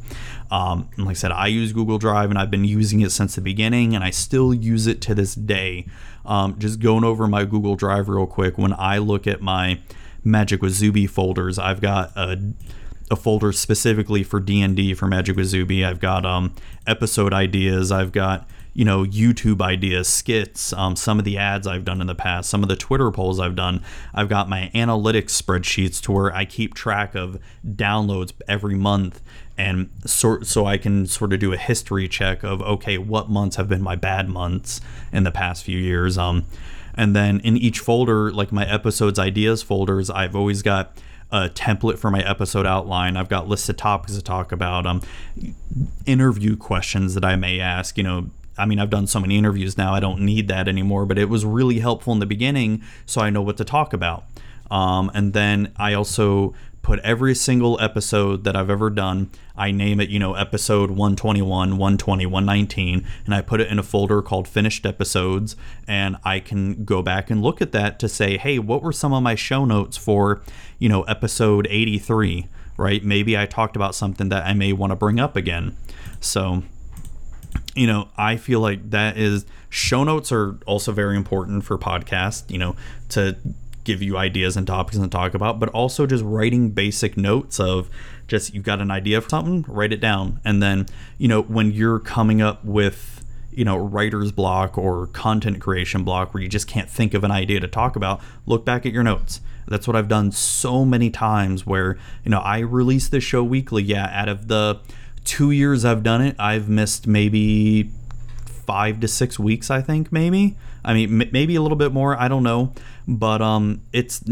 Um, like I said, I use Google Drive and I've been using it since the beginning and I still use it to this day. Um, just going over my Google Drive real quick, when I look at my Magic with Zuby folders, I've got a, a folder specifically for D&D for Magic with Zuby. I've got um, episode ideas. I've got you know YouTube ideas, skits, um, some of the ads I've done in the past, some of the Twitter polls I've done. I've got my analytics spreadsheets to where I keep track of downloads every month and sort so I can sort of do a history check of okay, what months have been my bad months in the past few years. Um, and then in each folder, like my episodes ideas folders, I've always got a template for my episode outline. I've got lists of topics to talk about, um, interview questions that I may ask. You know, I mean, I've done so many interviews now, I don't need that anymore, but it was really helpful in the beginning so I know what to talk about. Um, and then I also put every single episode that I've ever done. I name it, you know, episode 121, 120, 119, and I put it in a folder called finished episodes. And I can go back and look at that to say, hey, what were some of my show notes for, you know, episode 83, right? Maybe I talked about something that I may want to bring up again. So, you know, I feel like that is show notes are also very important for podcasts, you know, to give you ideas and topics to talk about, but also just writing basic notes of just you got an idea of something, write it down. And then, you know, when you're coming up with, you know, writer's block or content creation block where you just can't think of an idea to talk about, look back at your notes. That's what I've done so many times where, you know, I release the show weekly. Yeah, out of the two years I've done it, I've missed maybe five to six weeks, I think, maybe. I mean, m- maybe a little bit more. I don't know, but um, it's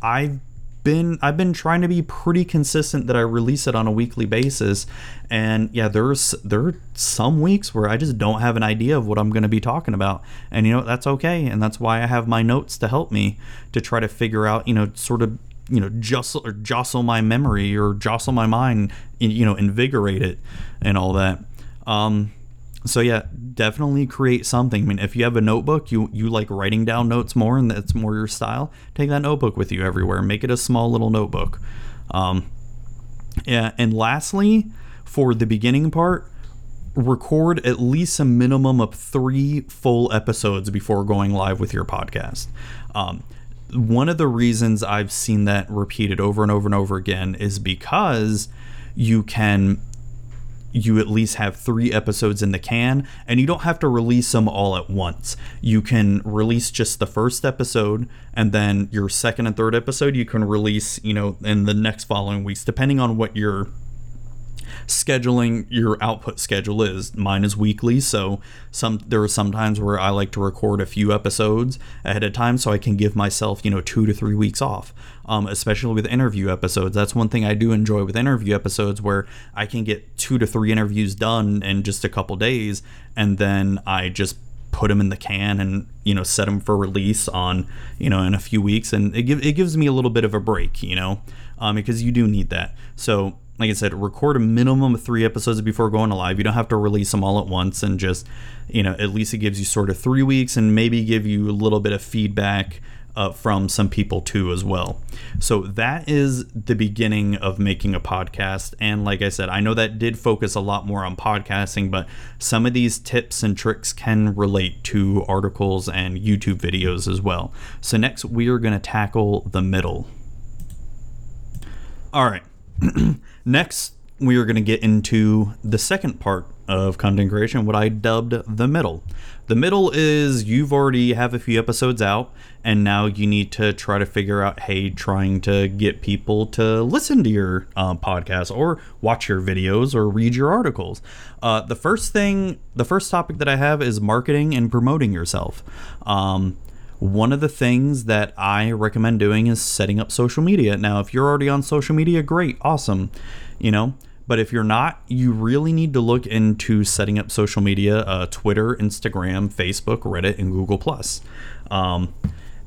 I've been I've been trying to be pretty consistent that I release it on a weekly basis, and yeah, there's there are some weeks where I just don't have an idea of what I'm going to be talking about, and you know that's okay, and that's why I have my notes to help me to try to figure out you know sort of you know jostle or jostle my memory or jostle my mind, you know invigorate it and all that. Um, so yeah, definitely create something. I mean, if you have a notebook, you you like writing down notes more, and that's more your style. Take that notebook with you everywhere. Make it a small little notebook. Um, yeah, and lastly, for the beginning part, record at least a minimum of three full episodes before going live with your podcast. Um, one of the reasons I've seen that repeated over and over and over again is because you can you at least have three episodes in the can and you don't have to release them all at once. You can release just the first episode and then your second and third episode you can release, you know, in the next following weeks, depending on what your scheduling your output schedule is. Mine is weekly, so some there are some times where I like to record a few episodes ahead of time so I can give myself, you know, two to three weeks off. Um, especially with interview episodes. That's one thing I do enjoy with interview episodes where I can get two to three interviews done in just a couple days, and then I just put them in the can and you know set them for release on you know in a few weeks and it, give, it gives me a little bit of a break you know um, because you do need that so like I said, record a minimum of three episodes before going live. You don't have to release them all at once, and just you know, at least it gives you sort of three weeks, and maybe give you a little bit of feedback uh, from some people too as well. So that is the beginning of making a podcast, and like I said, I know that did focus a lot more on podcasting, but some of these tips and tricks can relate to articles and YouTube videos as well. So next, we are going to tackle the middle. All right. (clears throat) Next, we are going to get into the second part of content creation, what I dubbed the middle. The middle is you've already have a few episodes out, and now you need to try to figure out, hey, trying to get people to listen to your uh, podcast or watch your videos or read your articles. Uh, the first thing, the first topic that I have is marketing and promoting yourself. Um, one of the things that I recommend doing is setting up social media. Now, if you're already on social media, great, awesome, you know. But if you're not, you really need to look into setting up social media: uh, Twitter, Instagram, Facebook, Reddit, and Google Plus, um,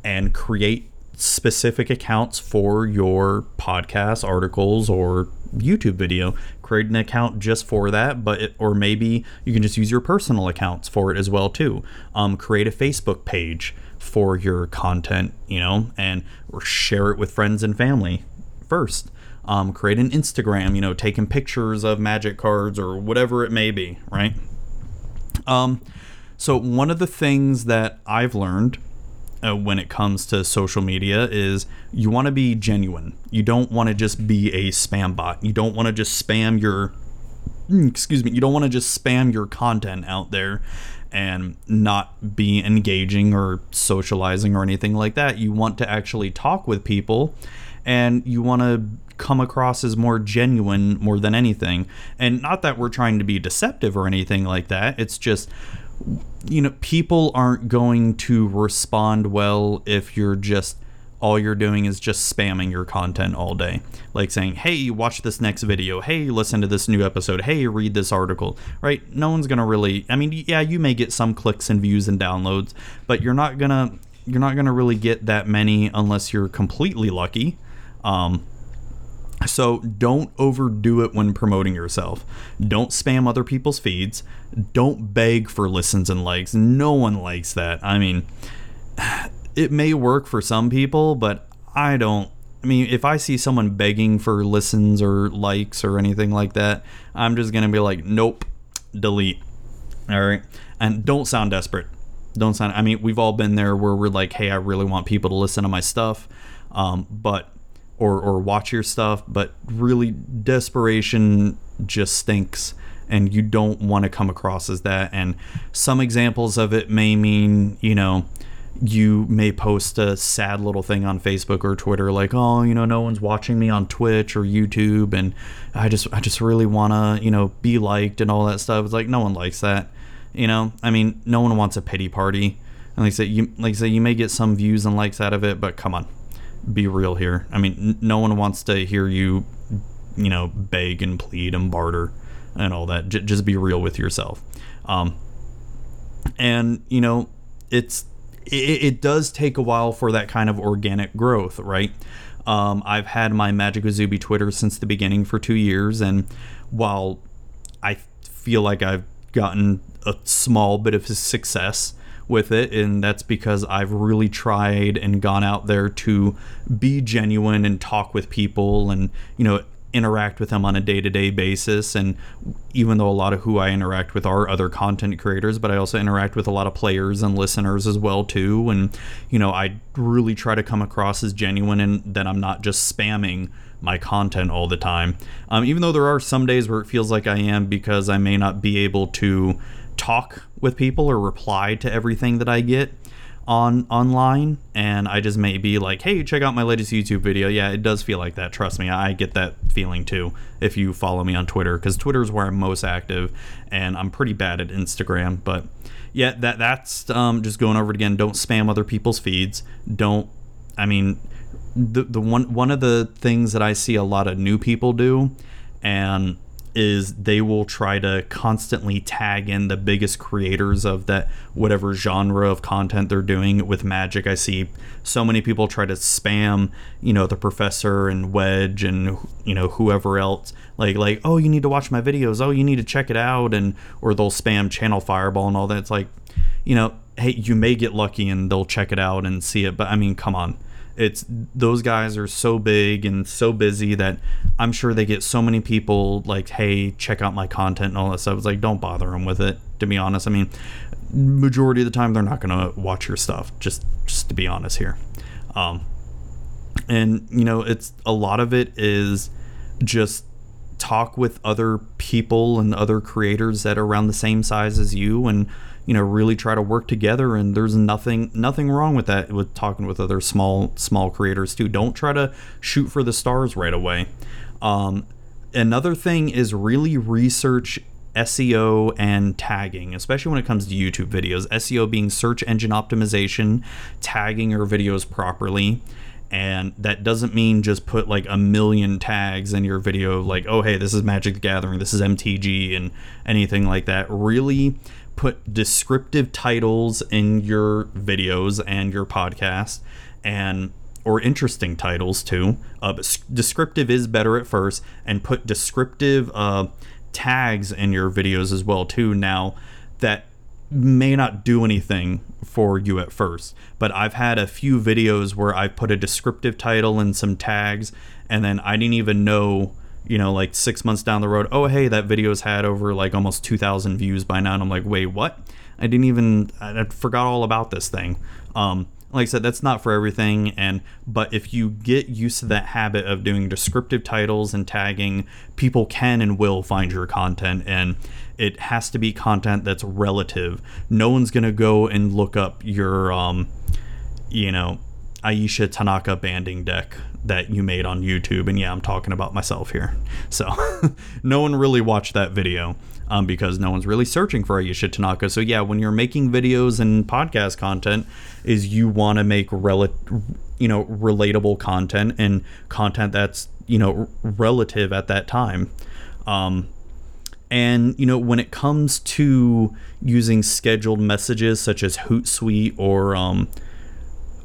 and create specific accounts for your podcast articles or YouTube video. Create an account just for that, but it, or maybe you can just use your personal accounts for it as well too. Um, create a Facebook page for your content, you know, and or share it with friends and family first. Um, create an Instagram, you know, taking pictures of magic cards or whatever it may be, right? Um, so one of the things that I've learned uh, when it comes to social media is you want to be genuine. You don't want to just be a spam bot. You don't want to just spam your excuse me, you don't want to just spam your content out there and not be engaging or socializing or anything like that. You want to actually talk with people and you want to come across as more genuine more than anything. And not that we're trying to be deceptive or anything like that. It's just you know, people aren't going to respond well if you're just all you're doing is just spamming your content all day. Like saying, hey, watch this next video. Hey, listen to this new episode. Hey, read this article. Right? No one's going to really, I mean, yeah, you may get some clicks and views and downloads, but you're not going to. You're not going to really get that many unless you're completely lucky. Um, so don't overdo it when promoting yourself. Don't spam other people's feeds. Don't beg for listens and likes. No one likes that. I mean, it may work for some people, but I don't. I mean, if I see someone begging for listens or likes or anything like that, I'm just going to be like, nope, delete. All right. And don't sound desperate. Don't sound, I mean, we've all been there where we're like, hey, I really want people to listen to my stuff. Um, but, or, or watch your stuff, but really desperation just stinks and you don't want to come across as that. And some examples of it may mean, you know, you may post a sad little thing on Facebook or Twitter like, "Oh, you know, no one's watching me on Twitch or YouTube and I just I just really want to, you know, be liked and all that stuff." It's like no one likes that. You know? I mean, no one wants a pity party. And like I said, you like I said, you may get some views and likes out of it, but come on. Be real here. I mean, n- no one wants to hear you, you know, beg and plead and barter and all that. J- just be real with yourself. Um, and you know, it's it, it, does take a while for that kind of organic growth, right? Um, I've had my Magic Azubi Twitter since the beginning for two years, and while I feel like I've gotten a small bit of success with it, and that's because I've really tried and gone out there to be genuine and talk with people and, you know, interact with them on a day-to-day basis and even though a lot of who I interact with are other content creators but I also interact with a lot of players and listeners as well too. And you know I really try to come across as genuine and that I'm not just spamming my content all the time. Um, even though there are some days where it feels like I am because I may not be able to talk with people or reply to everything that I get on online and I just may be like, "Hey, check out my latest YouTube video." Yeah, it does feel like that. Trust me, I get that feeling too if you follow me on Twitter cuz Twitter is where I'm most active and I'm pretty bad at Instagram, but yeah, that that's um, just going over it again. Don't spam other people's feeds. Don't I mean the the one one of the things that I see a lot of new people do and is they will try to constantly tag in the biggest creators of that whatever genre of content they're doing with magic. I see so many people try to spam you know the professor and wedge and you know whoever else. Like like oh you need to watch my videos. Oh you need to check it out. And or they'll spam channel fireball and all that. It's like you know hey you may get lucky and they'll check it out and see it. But i mean come on it's those guys are so big and so busy that I'm sure they get so many people like, hey, check out my content and all that stuff. It's like, don't bother them with it. To be honest, I mean, majority of the time they're not gonna watch your stuff. Just, just to be honest here. Um, and you know, it's a lot of it is just talk with other people and other creators that are around the same size as you and you know really try to work together and there's nothing nothing wrong with that with talking with other small small creators too don't try to shoot for the stars right away um, another thing is really research SEO and tagging, especially when it comes to YouTube videos. SEO being search engine optimization, tagging your videos properly. And that doesn't mean just put like a million tags in your video, like, oh, hey, this is Magic the Gathering, this is MTG, and anything like that. Really put descriptive titles in your videos and your podcast and or interesting titles too. Uh, but descriptive is better at first and put descriptive uh, tags in your videos as well too now that may not do anything for you at first. But i've had a few videos where i put a descriptive title and some tags and then i didn't even know you know, like six months down the road, oh, hey, that video's had over like almost 2,000 views by now. And I'm like, wait, what? I didn't even, I forgot all about this thing. Um, like I said, that's not for everything. And, but if you get used to that habit of doing descriptive titles and tagging, people can and will find your content. And it has to be content that's relative. No one's going to go and look up your, um, you know, Ayesha Tanaka banding deck that you made on YouTube. And yeah, I'm talking about myself here. So (laughs) no one really watched that video um, because no one's really searching for Ayesha Tanaka. So yeah, when you're making videos and podcast content, is you want to make rel- you know relatable content and content that's you know relative at that time. Um, and you know when it comes to using scheduled messages such as Hootsuite or um,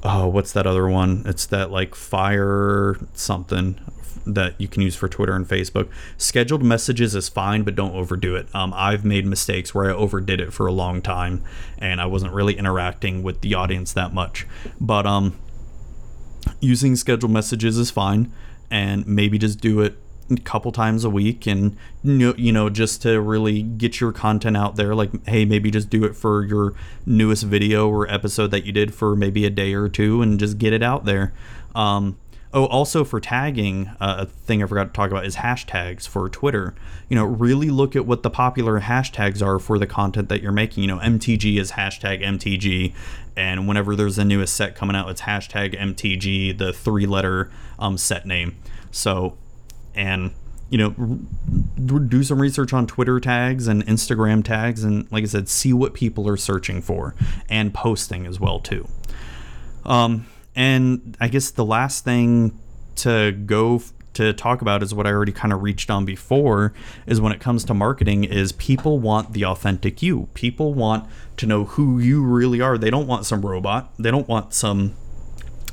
oh, what's that other one? It's that like fire something that you can use for Twitter and Facebook. Scheduled messages is fine, but don't overdo it. Um, I've made mistakes where I overdid it for a long time and I wasn't really interacting with the audience that much. But um, using scheduled messages is fine, and maybe just do it couple times a week and you know just to really get your content out there like hey maybe just do it for your newest video or episode that you did for maybe a day or two and just get it out there. Um, oh also for tagging uh, a thing i forgot to talk about is hashtags for twitter. You know really look at what the popular hashtags are for the content that you're making. You know mtg is hashtag mtg and whenever there's a newest set coming out it's hashtag mtg the three letter um, set name. So and you know do some research on twitter tags and instagram tags and like i said see what people are searching for and posting as well too. Um, and i guess the last thing to go f- to talk about is what i already kind of reached on before is when it comes to marketing is people want the authentic you. People want to know who you really are. They don't want some robot. They don't want some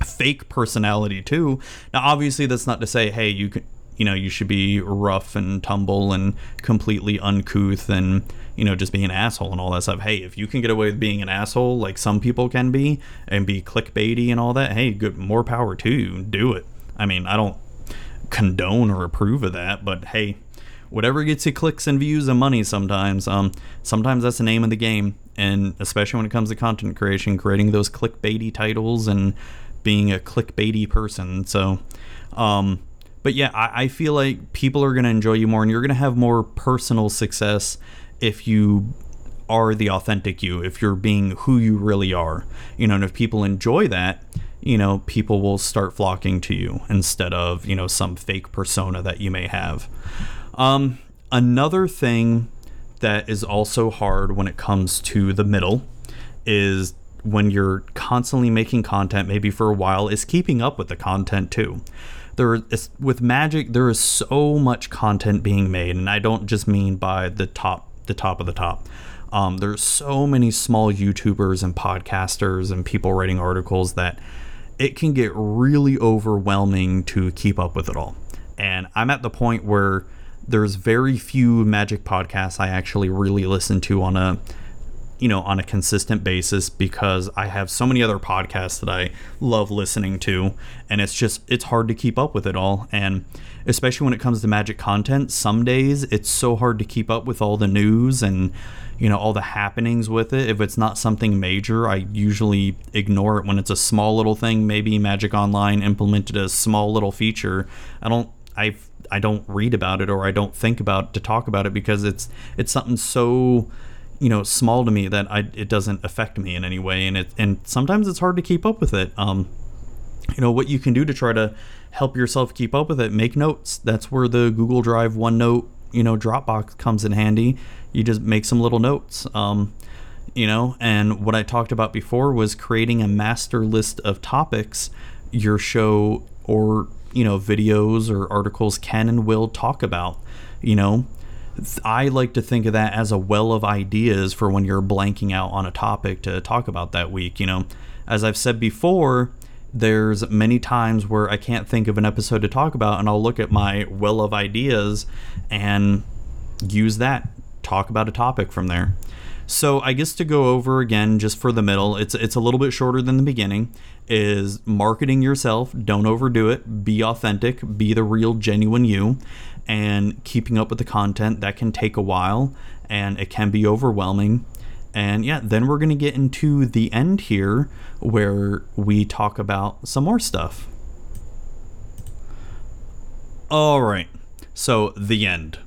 fake personality too. Now obviously that's not to say hey you can you know you should be rough and tumble and completely uncouth and you know just be an asshole and all that stuff hey if you can get away with being an asshole like some people can be and be clickbaity and all that hey good more power to you do it i mean i don't condone or approve of that, but hey, whatever gets you clicks and views and money sometimes. Um, sometimes that's the name of the game, and especially when it comes to content creation, creating those clickbaity titles and being a clickbaity person. So, um, but yeah, I, I feel like people are going to enjoy you more, and you're going to have more personal success if you are the authentic you, if you're being who you really are. You know, and if people enjoy that, you know, people will start flocking to you instead of, you know, some fake persona that you may have. Um, another thing that is also hard when it comes to the middle is when you're constantly making content, maybe for a while, is keeping up with the content too. There is with Magic, there is so much content being made, and I don't just mean by the top, the top of the top. Um, there's so many small YouTubers and podcasters and people writing articles that it can get really overwhelming to keep up with it all. And I'm at the point where there's very few magic podcasts I actually really listen to on a you know on a consistent basis because I have so many other podcasts that I love listening to and it's just it's hard to keep up with it all. And especially when it comes to magic content some days it's so hard to keep up with all the news and you know all the happenings with it. If it's not something major I usually ignore it. When it's a small little thing maybe Magic Online implemented a small little feature I don't I I don't read about it or I don't think about to talk about it because it's it's something so you know small to me that I it doesn't affect me in any way and it and sometimes it's hard to keep up with it. Um you know what you can do to try to help yourself keep up with it make notes. That's where the Google Drive OneNote you know Dropbox comes in handy. You just make some little notes um you know and what I talked about before was creating a master list of topics your show or you know videos or articles can and will talk about you know I like to think of that as a well of ideas for when you're blanking out on a topic to talk about that week. You know, as I've said before, there's many times where I can't think of an episode to talk about, and I'll look at my well of ideas and use that, talk about a topic from there. So I guess to go over again, just for the middle, it's it's a little bit shorter than the beginning. Is marketing yourself. Don't overdo it. Be authentic. Be the real, genuine you. And keeping up with the content that can take a while, and it can be overwhelming. And yeah, then we're gonna get into the end here, where we talk about some more stuff. All right. So the end.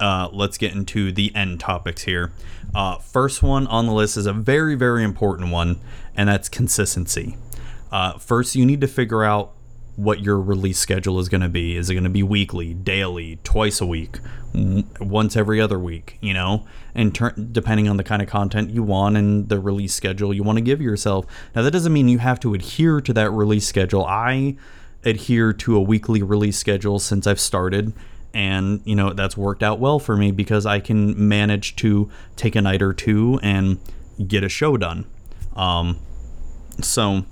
Uh, let's get into the end topics here. Uh, first one on the list is a very, very important one, and that's consistency. Uh, first, you need to figure out what your release schedule is going to be. Is it going to be weekly, daily, twice a week, w- once every other week? You know, and ter- depending on the kind of content you want and the release schedule you want to give yourself. Now, that doesn't mean you have to adhere to that release schedule. I adhere to a weekly release schedule since I've started and you know that's worked out well for me because I can manage to take a night or two and get a show done. Um, so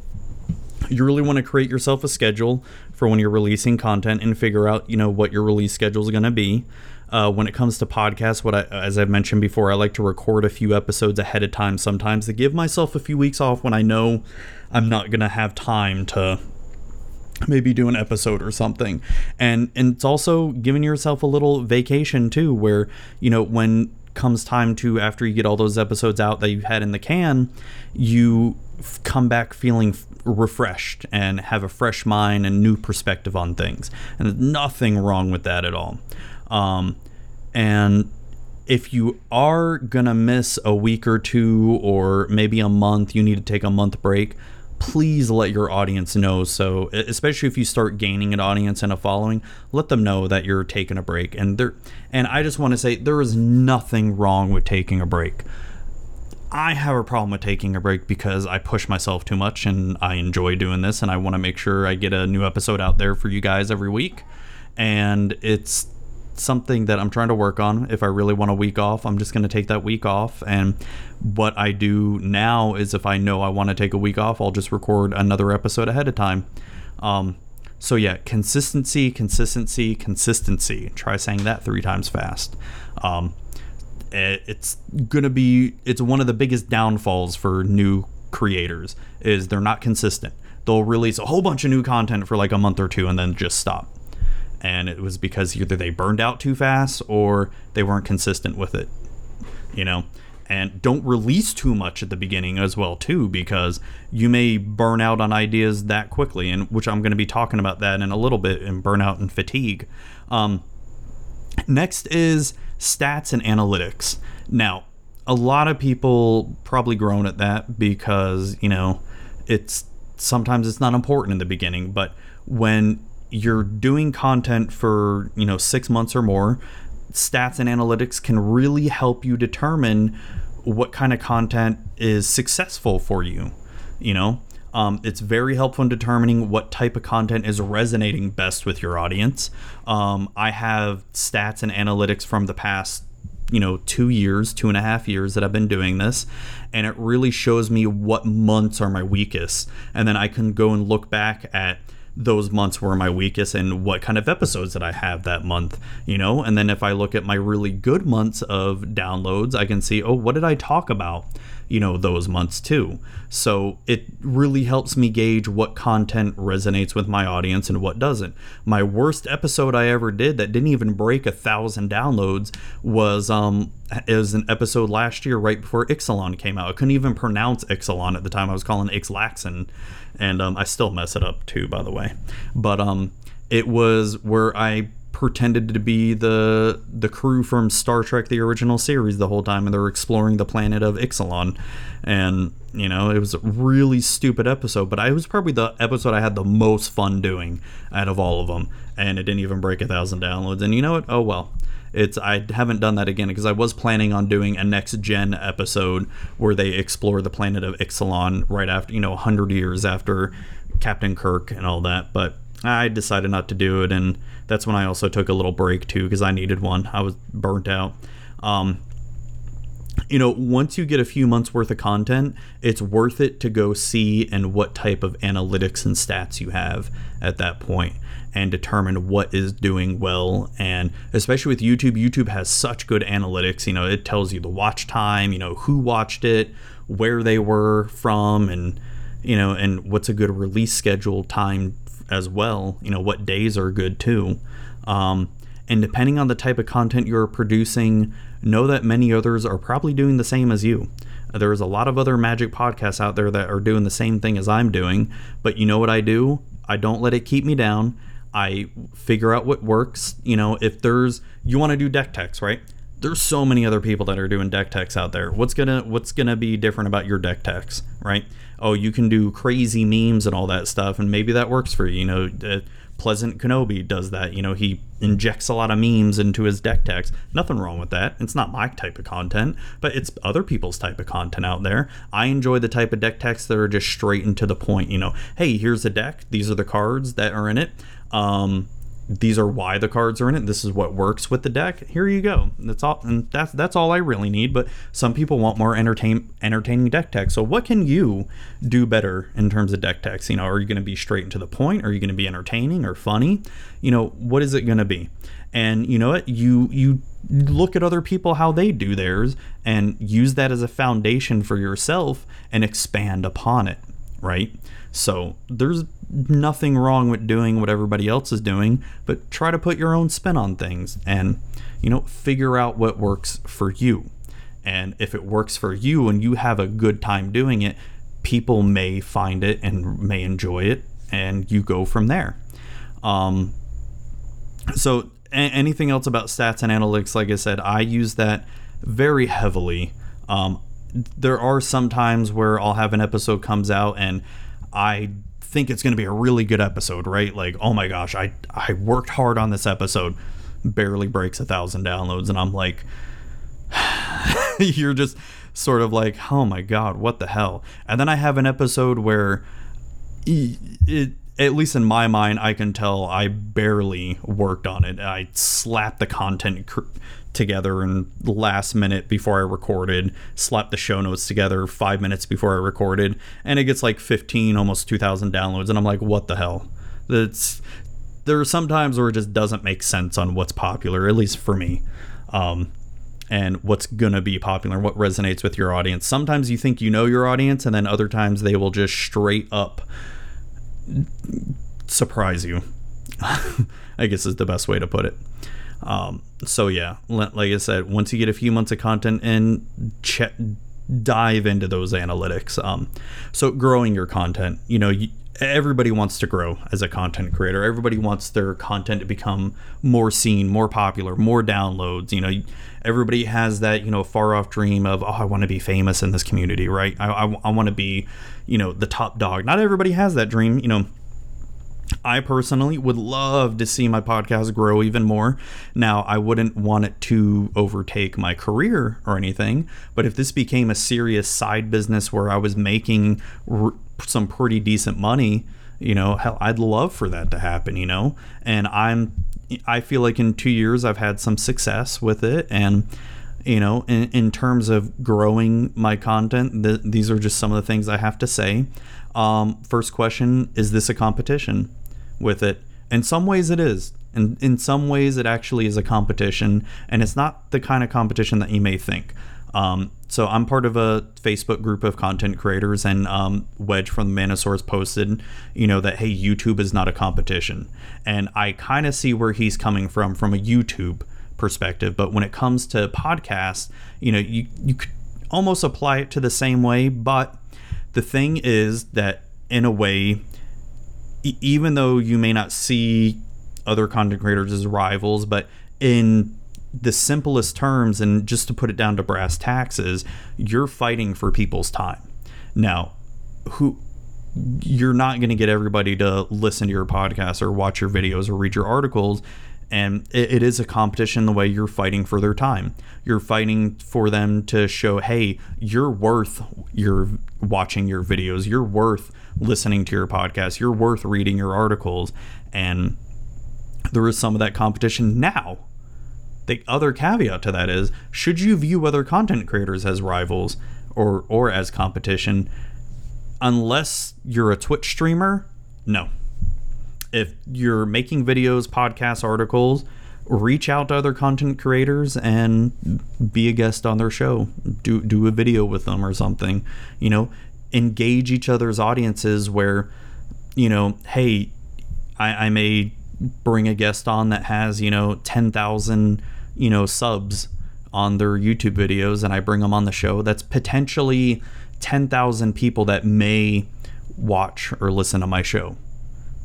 you really want to create yourself a schedule for when you're releasing content and figure out you know what your release schedule is going to be. Uh, when it comes to podcasts, what I, as I've mentioned before, I like to record a few episodes ahead of time sometimes to give myself a few weeks off when I know I'm not going to have time to maybe do an episode or something and and it's also giving yourself a little vacation too where you know when comes time to after you get all those episodes out that you've had in the can you come back feeling refreshed and have a fresh mind and new perspective on things and there's nothing wrong with that at all um, and if you are gonna miss a week or two or maybe a month you need to take a month break please let your audience know. So, especially if you start gaining an audience and a following, let them know that you're taking a break. And there, and I just want to say there is nothing wrong with taking a break. I have a problem with taking a break because I push myself too much and I enjoy doing this and I want to make sure I get a new episode out there for you guys every week. And it's something that I'm trying to work on. If I really want a week off, I'm just going to take that week off. And what I do now is if I know I want to take a week off, I'll just record another episode ahead of time. Um, so yeah, consistency, consistency, consistency. Try saying that three times fast. Um, it's gonna be it's one of the biggest downfalls for new creators is they're not consistent. They'll release a whole bunch of new content for like a month or two and then just stop and it was because either they burned out too fast or they weren't consistent with it. You know, and don't release too much at the beginning as well too because you may burn out on ideas that quickly and which i'm to be talking about that in a little bit in burnout and fatigue um, next is stats and analytics now a lot of people probably groan at that because you know it's sometimes it's not important in the beginning but when you're doing content for you know six months or more stats and analytics can really help you determine what kind of content is successful for you. You know, um, it's very helpful in determining what type of content is resonating best with your audience. Um, I have stats and analytics from the past, you know, two years, two and a half years that I've been doing this, and it really shows me what months are my weakest. And then I can go and look back at those months were my weakest and what kind of episodes did I have that month, you know? And then if I look at my really good months of downloads, I can see, oh, what did I talk about, you know, those months too. So it really helps me gauge what content resonates with my audience and what doesn't. My worst episode I ever did that didn't even break a thousand downloads was um was an episode last year right before Ixalan came out. I couldn't even pronounce Ixalan at the time. I was calling Ixlaxon and um, I still mess it up too, by the way. But um, it was where I pretended to be the the crew from Star Trek the original series the whole time and they're exploring the planet of Ixalan and you know it was a really stupid episode but I was probably the episode I had the most fun doing out of all of them and it didn't even break a thousand downloads. And you know what? Oh well. It's I haven't done that again because I was planning on doing a next gen episode where they explore the planet of Ixalan right after you know 100 years after Captain Kirk and all that, but I decided not to do it, and that's when I also took a little break too because I needed one. I was burnt out. Um, you know, once you get a few months worth of content, it's worth it to go see and what type of analytics and stats you have at that point and determine what is doing well. And especially with YouTube, YouTube has such good analytics. You know, it tells you the watch time, you know, who watched it, where they were from, and, you know, and what's a good release schedule time as well. You know, what days are good too. Um, and depending on the type of content you're producing, know that many others are probably doing the same as you. There's a lot of other magic podcasts out there that are doing the same thing as I'm doing, but you know what I do? I don't let it keep me down. I figure out what works. You know, if there's you want to do deck techs, right? There's so many other people that are doing deck techs out there. What's gonna what's gonna be different about your deck techs, right? Oh, you can do crazy memes and all that stuff, and maybe that works for you. You know, uh, Pleasant Kenobi does that. You know, he injects a lot of memes into his deck techs. Nothing wrong with that. It's not my type of content, but it's other people's type of content out there. I enjoy the type of deck techs that are just straight and to the point. You know, hey, here's a deck. These are the cards that are in it. Um, these are why the cards are in it. This is what works with the deck. Here you go. That's all, and that's that's all I really need. But some people want more entertain entertaining deck techs. So what can you do better in terms of deck techs? You know, are you going to be straight and to the point? Are you going to be entertaining or funny? You know, what is it going to be? And you know what? You you look at other people how they do theirs and use that as a foundation for yourself and expand upon it. Right. So there's nothing wrong with doing what everybody else is doing, but try to put your own spin on things and, you know, figure out what works for you. And if it works for you and you have a good time doing it, people may find it and may enjoy it, and you go from there. Um, so, a- anything else about stats and analytics? Like I said, I use that very heavily. Um, there are some times where I'll have an episode comes out and I think it's going to be a really good episode, right? Like, oh my gosh, I I worked hard on this episode, barely breaks a thousand downloads, and I'm like, (sighs) you're just sort of like, oh my god, what the hell? And then I have an episode where it, at least in my mind, I can tell I barely worked on it. I slapped the content cr- together and last minute before I recorded, slapped the show notes together five minutes before I recorded, and it gets like 15, almost 2,000 downloads. And I'm like, what the hell? That's there are some times where it just doesn't make sense on what's popular, at least for me. Um, and what's gonna be popular, what resonates with your audience. Sometimes you think you know your audience, and then other times they will just straight up surprise you. (laughs) I guess is the best way to put it. Um, so yeah, like I said, once you get a few months of content in, check, dive into those analytics. Um, so growing your content, you know, you, everybody wants to grow as a content creator. Everybody wants their content to become more seen, more popular, more downloads. You know, everybody has that you know far off dream of oh, I want to be famous in this community, right? I I, I want to be, you know, the top dog. Not everybody has that dream. You know I personally would love to see my podcast grow even more. Now, I wouldn't want it to overtake my career or anything, but if this became a serious side business where I was making r- some pretty decent money, you know, hell, I'd love for that to happen, you know? And I'm, I feel like in two years I've had some success with it. And, you know, in, in terms of growing my content, th- these are just some of the things I have to say. Um, first question Is this a competition? With it. In some ways, it is. And in some ways, it actually is a competition, and it's not the kind of competition that you may think. Um, so I'm part of a Facebook group of content creators, and um, Wedge from Manosaurus posted, you know, that hey, YouTube is not a competition, and I kind of see where he's coming from from a YouTube perspective. But when it comes to podcasts, you know, you you could almost apply it to the same way, but the thing is that in a way even though you may not see other content creators as rivals, but in the simplest terms, and just to put it down to brass taxes, you're fighting for people's time. Now, who you're not going to get everybody to listen to your podcast or watch your videos or read your articles. And it, it is a competition the way you're fighting for their time. You're fighting for them to show, hey, you're worth your watching your videos. You're worth listening to your podcast. You're worth reading your articles. And there is some of that competition now. The other caveat to that is should you view other content creators as rivals or, or as competition, unless you're a Twitch streamer, no. If you're making videos, podcasts, articles, reach out to other content creators and be a guest on their show. Do do a video with them or something. You know, engage each other's audiences where, you know, hey, I, I may bring a guest on that has, you know, 10,000, you know, subs on their YouTube videos and I bring them on the show. That's potentially 10,000 people that may watch or listen to my show,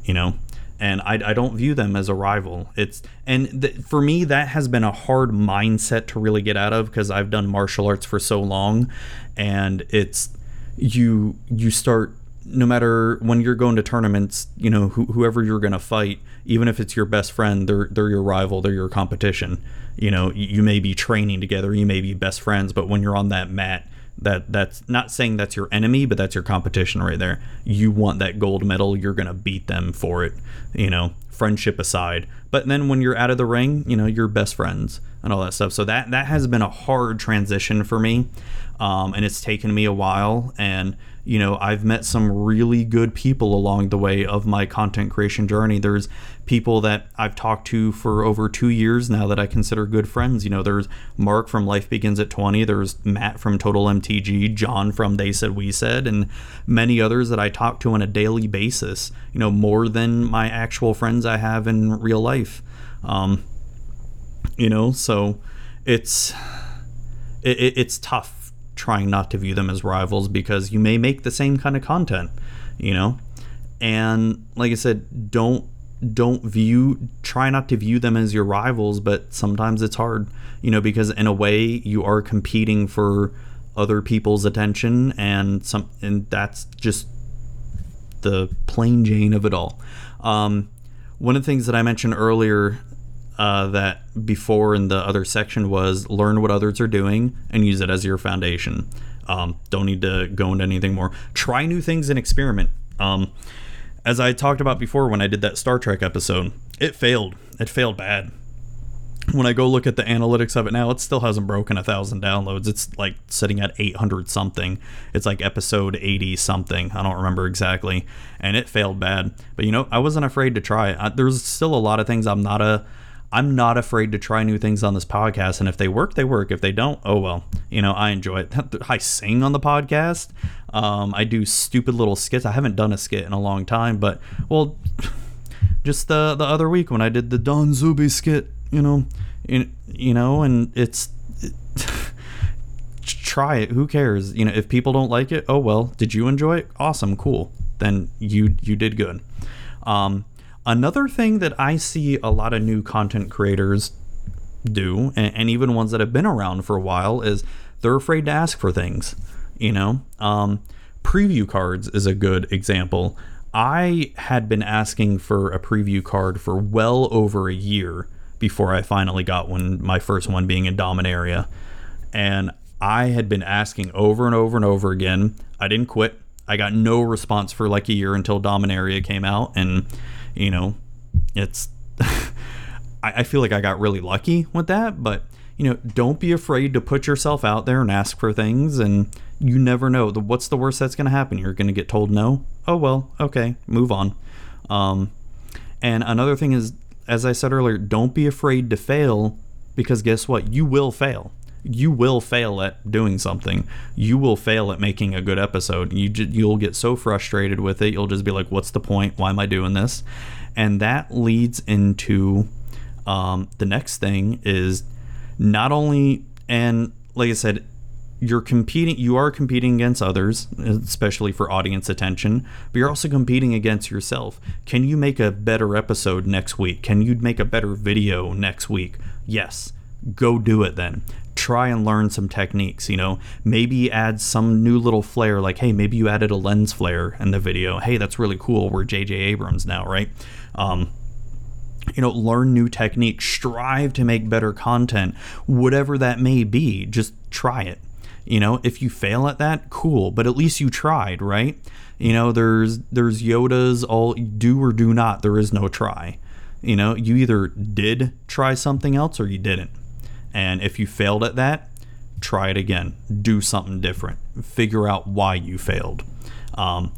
you know? And I, I don't view them as a rival. It's and th- for me that has been a hard mindset to really get out of because I've done martial arts for so long, and it's you you start no matter when you're going to tournaments, you know, whoever you're going to fight, even if it's your best friend, they're they're your rival, they're your competition. You know, you may be training together, you may be best friends, but when you're on that mat, that that's not saying that's your enemy, but that's your competition right there. You want that gold medal, you're going to beat them for it, you know, friendship aside. But then when you're out of the ring, you know, you're best friends and all that stuff. So that that has been a hard transition for me um, and it's taken me a while. And you know, I've met some really good people along the way of my content creation journey. There's people that I've talked to for over two years now that I consider good friends. You know, there's Mark from Life Begins at 20, there's Matt from Total MTG, John from They Said We Said, and many others that I talk to on a daily basis, you know, more than my actual friends I have in real life. Um, you know, so it's. It, it's tough trying not to view them as rivals because you may make the same kind of content, you know? And like I said, don't don't view try not to view them as your rivals, but sometimes it's hard, you know, because in a way you are competing for other people's attention and some and that's just the plain Jane of it all. Um, one of the things that I mentioned earlier uh, that before in the other section was learn what others are doing and use it as your foundation. Um, don't need to go into anything more. Try new things and experiment. Um, as I talked about before when I did that Star Trek episode, it failed. It failed bad. When I go look at the analytics of it now, it still hasn't broken a thousand downloads. It's like sitting at 800 something. It's like episode 80 something. I don't remember exactly. And it failed bad. But you know, I wasn't afraid to try it. I, there's still a lot of things I'm not a I'm not afraid to try new things on this podcast. And if they work, they work. If they don't, oh well. You know, I enjoy it. (laughs) I sing on the podcast. Um, I do stupid little skits. I haven't done a skit in a long time, but well, (sighs) just the the other week when I did the Don Zuby skit, you know, in, you know, and it's it, (laughs) try it. Who cares? You know, if people don't like it, oh well. Did you enjoy it? Awesome, cool. Then you you did good. Um, another thing that I see a lot of new content creators do, and, and even ones that have been around for a while, is they're afraid to ask for things. You know, um, preview cards is a good example. I had been asking for a preview card for well over a year before I finally got one, my first one being in Dominaria. And I had been asking over and over and over again. I didn't quit. I got no response for like a year until Dominaria came out. And, you know, it's. (laughs) I, I feel like I got really lucky with that, but you know, don't be afraid to put yourself out there and ask for things. And you never know. The, what's the worst that's going to happen? You're going to get told no. Oh well, okay, move on. Um, and another thing is, as I said earlier, don't be afraid to fail because guess what? You will fail. You will fail at doing something. You will fail at making a good episode. You j- you'll get so frustrated with it. You'll just be like, "What's the point? Why am I doing this?" And that leads into um, the next thing is not only and like I said, you're competing you are competing against others especially for audience attention but you're also competing against yourself can you make a better episode next week can you make a better video next week yes go do it then try and learn some techniques you know maybe add some new little flair like hey maybe you added a lens flare in the video hey that's really cool we're jj abrams now right um, you know, learn new techniques, strive to make better content, whatever that may be, just try it. You know, if you fail at that, cool, but at least you tried, right? You know, there's there's Yoda's all do or do not. There is no try. You know, you either did try something else or you didn't. And if you failed at that, try it again. Do something different. Figure out why you failed. Um,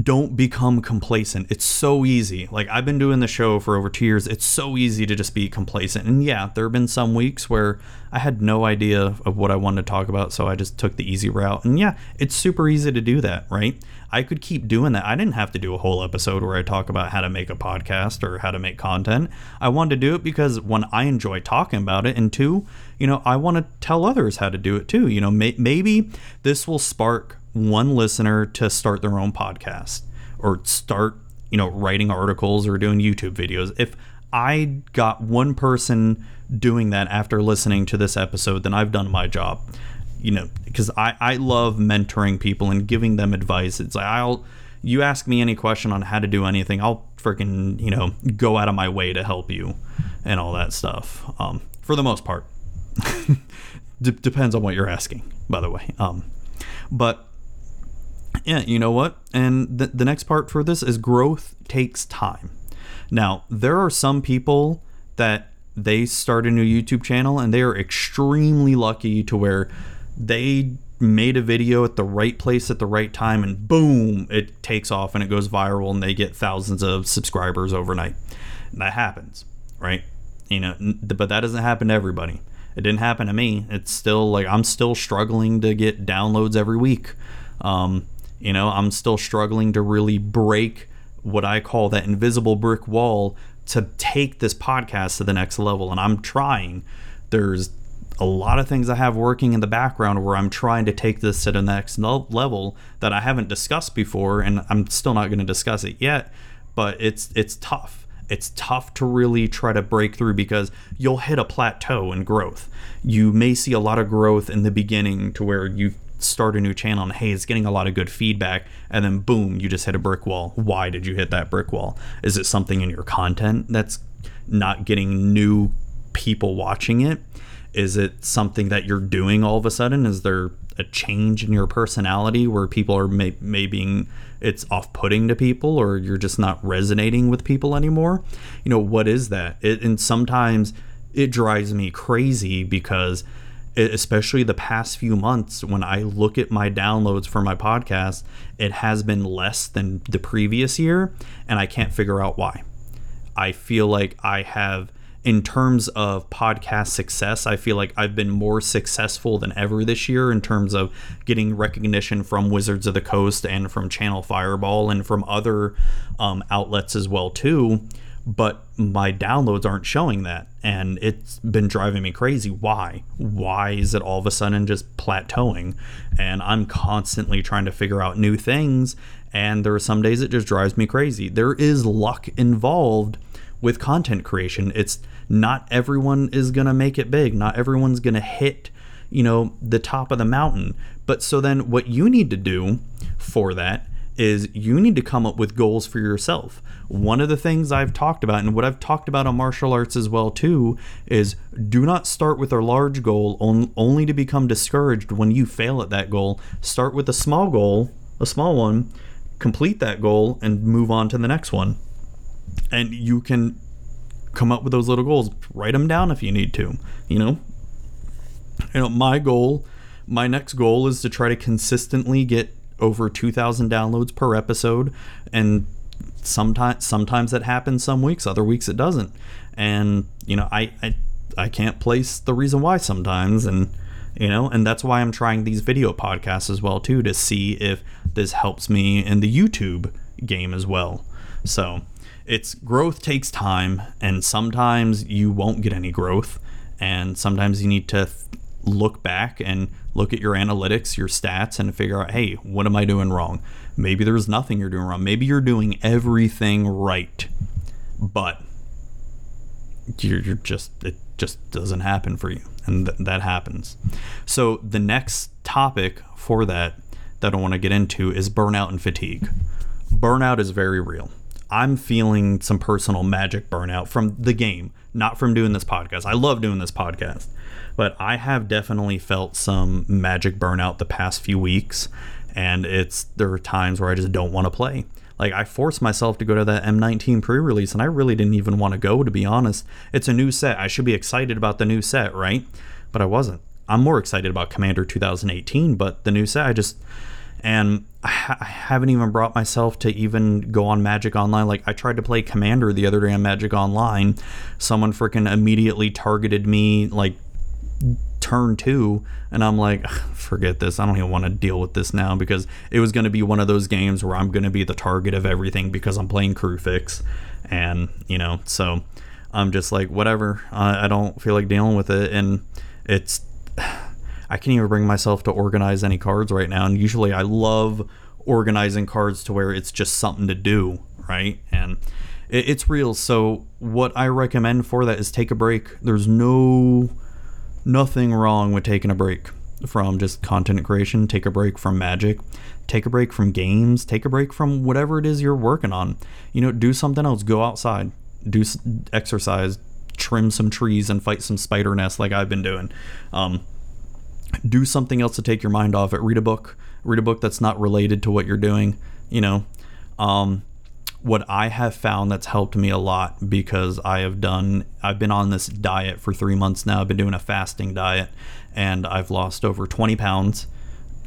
don't become complacent. It's so easy. Like I've been doing the show for over two years. It's so easy to just be complacent. And yeah, there have been some weeks where I had no idea of what I wanted to talk about, so I just took the easy route. And yeah, it's super easy to do that, right? I could keep doing that. I didn't have to do a whole episode where I talk about how to make a podcast or how to make content. I wanted to do it because one, I enjoy talking about it, and two, you know, I want to tell others how to do it too. You know, may- maybe this will spark one listener to start their own podcast or start, you know, writing articles or doing YouTube videos. If I got one person doing that after listening to this episode, then I've done my job. You know, because I, I love mentoring people and giving them advice. It's like I'll you ask me any question on how to do anything, I'll freaking, you know, go out of my way to help you and all that stuff. Um, for the most part. (laughs) D- depends on what you're asking, by the way. Um, but yeah, you know what? And the, the next part for this is growth takes time. Now, there are some people that they start a new YouTube channel and they are extremely lucky to where they made a video at the right place at the right time and boom, it takes off and it goes viral and they get thousands of subscribers overnight. And that happens, right? You know, but that doesn't happen to everybody. It didn't happen to me. It's still like I'm still struggling to get downloads every week. Um, you know, I'm still struggling to really break what I call that invisible brick wall to take this podcast to the next level. And I'm trying. There's a lot of things I have working in the background where I'm trying to take this to the next level that I haven't discussed before, and I'm still not going to discuss it yet. But it's it's tough. It's tough to really try to break through because you'll hit a plateau in growth. You may see a lot of growth in the beginning to where you start a new channel and hey, it's getting a lot of good feedback, and then boom, you just hit a brick wall. Why did you hit that brick wall? Is it something in your content that's not getting new people watching it? Is it something that you're doing all of a sudden? Is there a change in your personality where people are may- maybe it's off-putting to people or you're just not resonating with people anymore? You know, what is that? It, and sometimes it drives me crazy because especially the past few months when I look at my downloads for my podcast, it has been less than the previous year, and I can't figure out why. I feel like I have in terms of podcast success, I feel like I've been more successful than ever this year in terms of getting recognition from Wizards of the Coast and from Channel Fireball and from other um, outlets as well too. But my downloads aren't showing that, and it's been driving me crazy. Why? Why is it all of a sudden just plateauing? And I'm constantly trying to figure out new things, and there are some days it just drives me crazy. There is luck involved with content creation. It's not everyone is going to make it big. Not everyone's going to hit, you know, the top of the mountain. But so then what you need to do for that is you need to come up with goals for yourself. One of the things I've talked about and what I've talked about on martial arts as well too is do not start with a large goal on, only to become discouraged when you fail at that goal. Start with a small goal, a small one, complete that goal and move on to the next one. And you can come up with those little goals. Write them down if you need to. You know, you know my goal, my next goal is to try to consistently get over 2,000 downloads per episode, and sometimes sometimes that happens some weeks, other weeks it doesn't. And you know, I I, I can't place the reason why sometimes, and you know and that's why i'm trying these video podcasts as well too to see if this helps me in the youtube game as well so it's growth takes time and sometimes you won't get any growth and sometimes you need to look back and look at your analytics your stats and figure out hey what am i doing wrong? Maybe there's nothing you're doing wrong. Maybe you're doing everything right but you're, you're just it just doesn't happen for you and th- that happens. So the next topic for that that i want to get into is burnout and fatigue. Burnout is very real i'm feeling some personal magic burnout from the game not from doing this podcast i love doing this podcast but i have definitely felt some magic burnout the past few weeks and it's there are times where i just don't want to play like I forced myself to go to that M19 pre-release and I really didn't even want to go to be honest. It's a new set. I should be excited about the new set, right? But I wasn't. I'm more excited about Commander 2018, but the new set I just and I, ha- I haven't even brought myself to even go on Magic Online. Like I tried to play Commander the other day on Magic Online. Someone freaking immediately targeted me like turn two and i'm like forget this i don't even want to deal with this now because it was going to be one of those games where i'm going to be the target of everything because i'm playing Kruphix, and you know so i'm just like whatever i don't feel like dealing with it and it's i can't even bring myself to organize any cards right now and usually i love organizing cards to where it's just something to do right? And it's real. So what i recommend for that is take a break. There's no nothing wrong with taking a break from just content creation, take a break from magic, take a break from games, take a break from whatever it is you're working on. You know, do something else, go outside, do exercise, trim some trees and fight some spider nests like I've been doing. Um, do something else to take your mind off it. Read a book. Read a book that's not related to what you're doing. You know, um, what I have found that's helped me a lot because I have done, I've been on this diet for three months now. I've been doing a fasting diet and I've lost over 20 pounds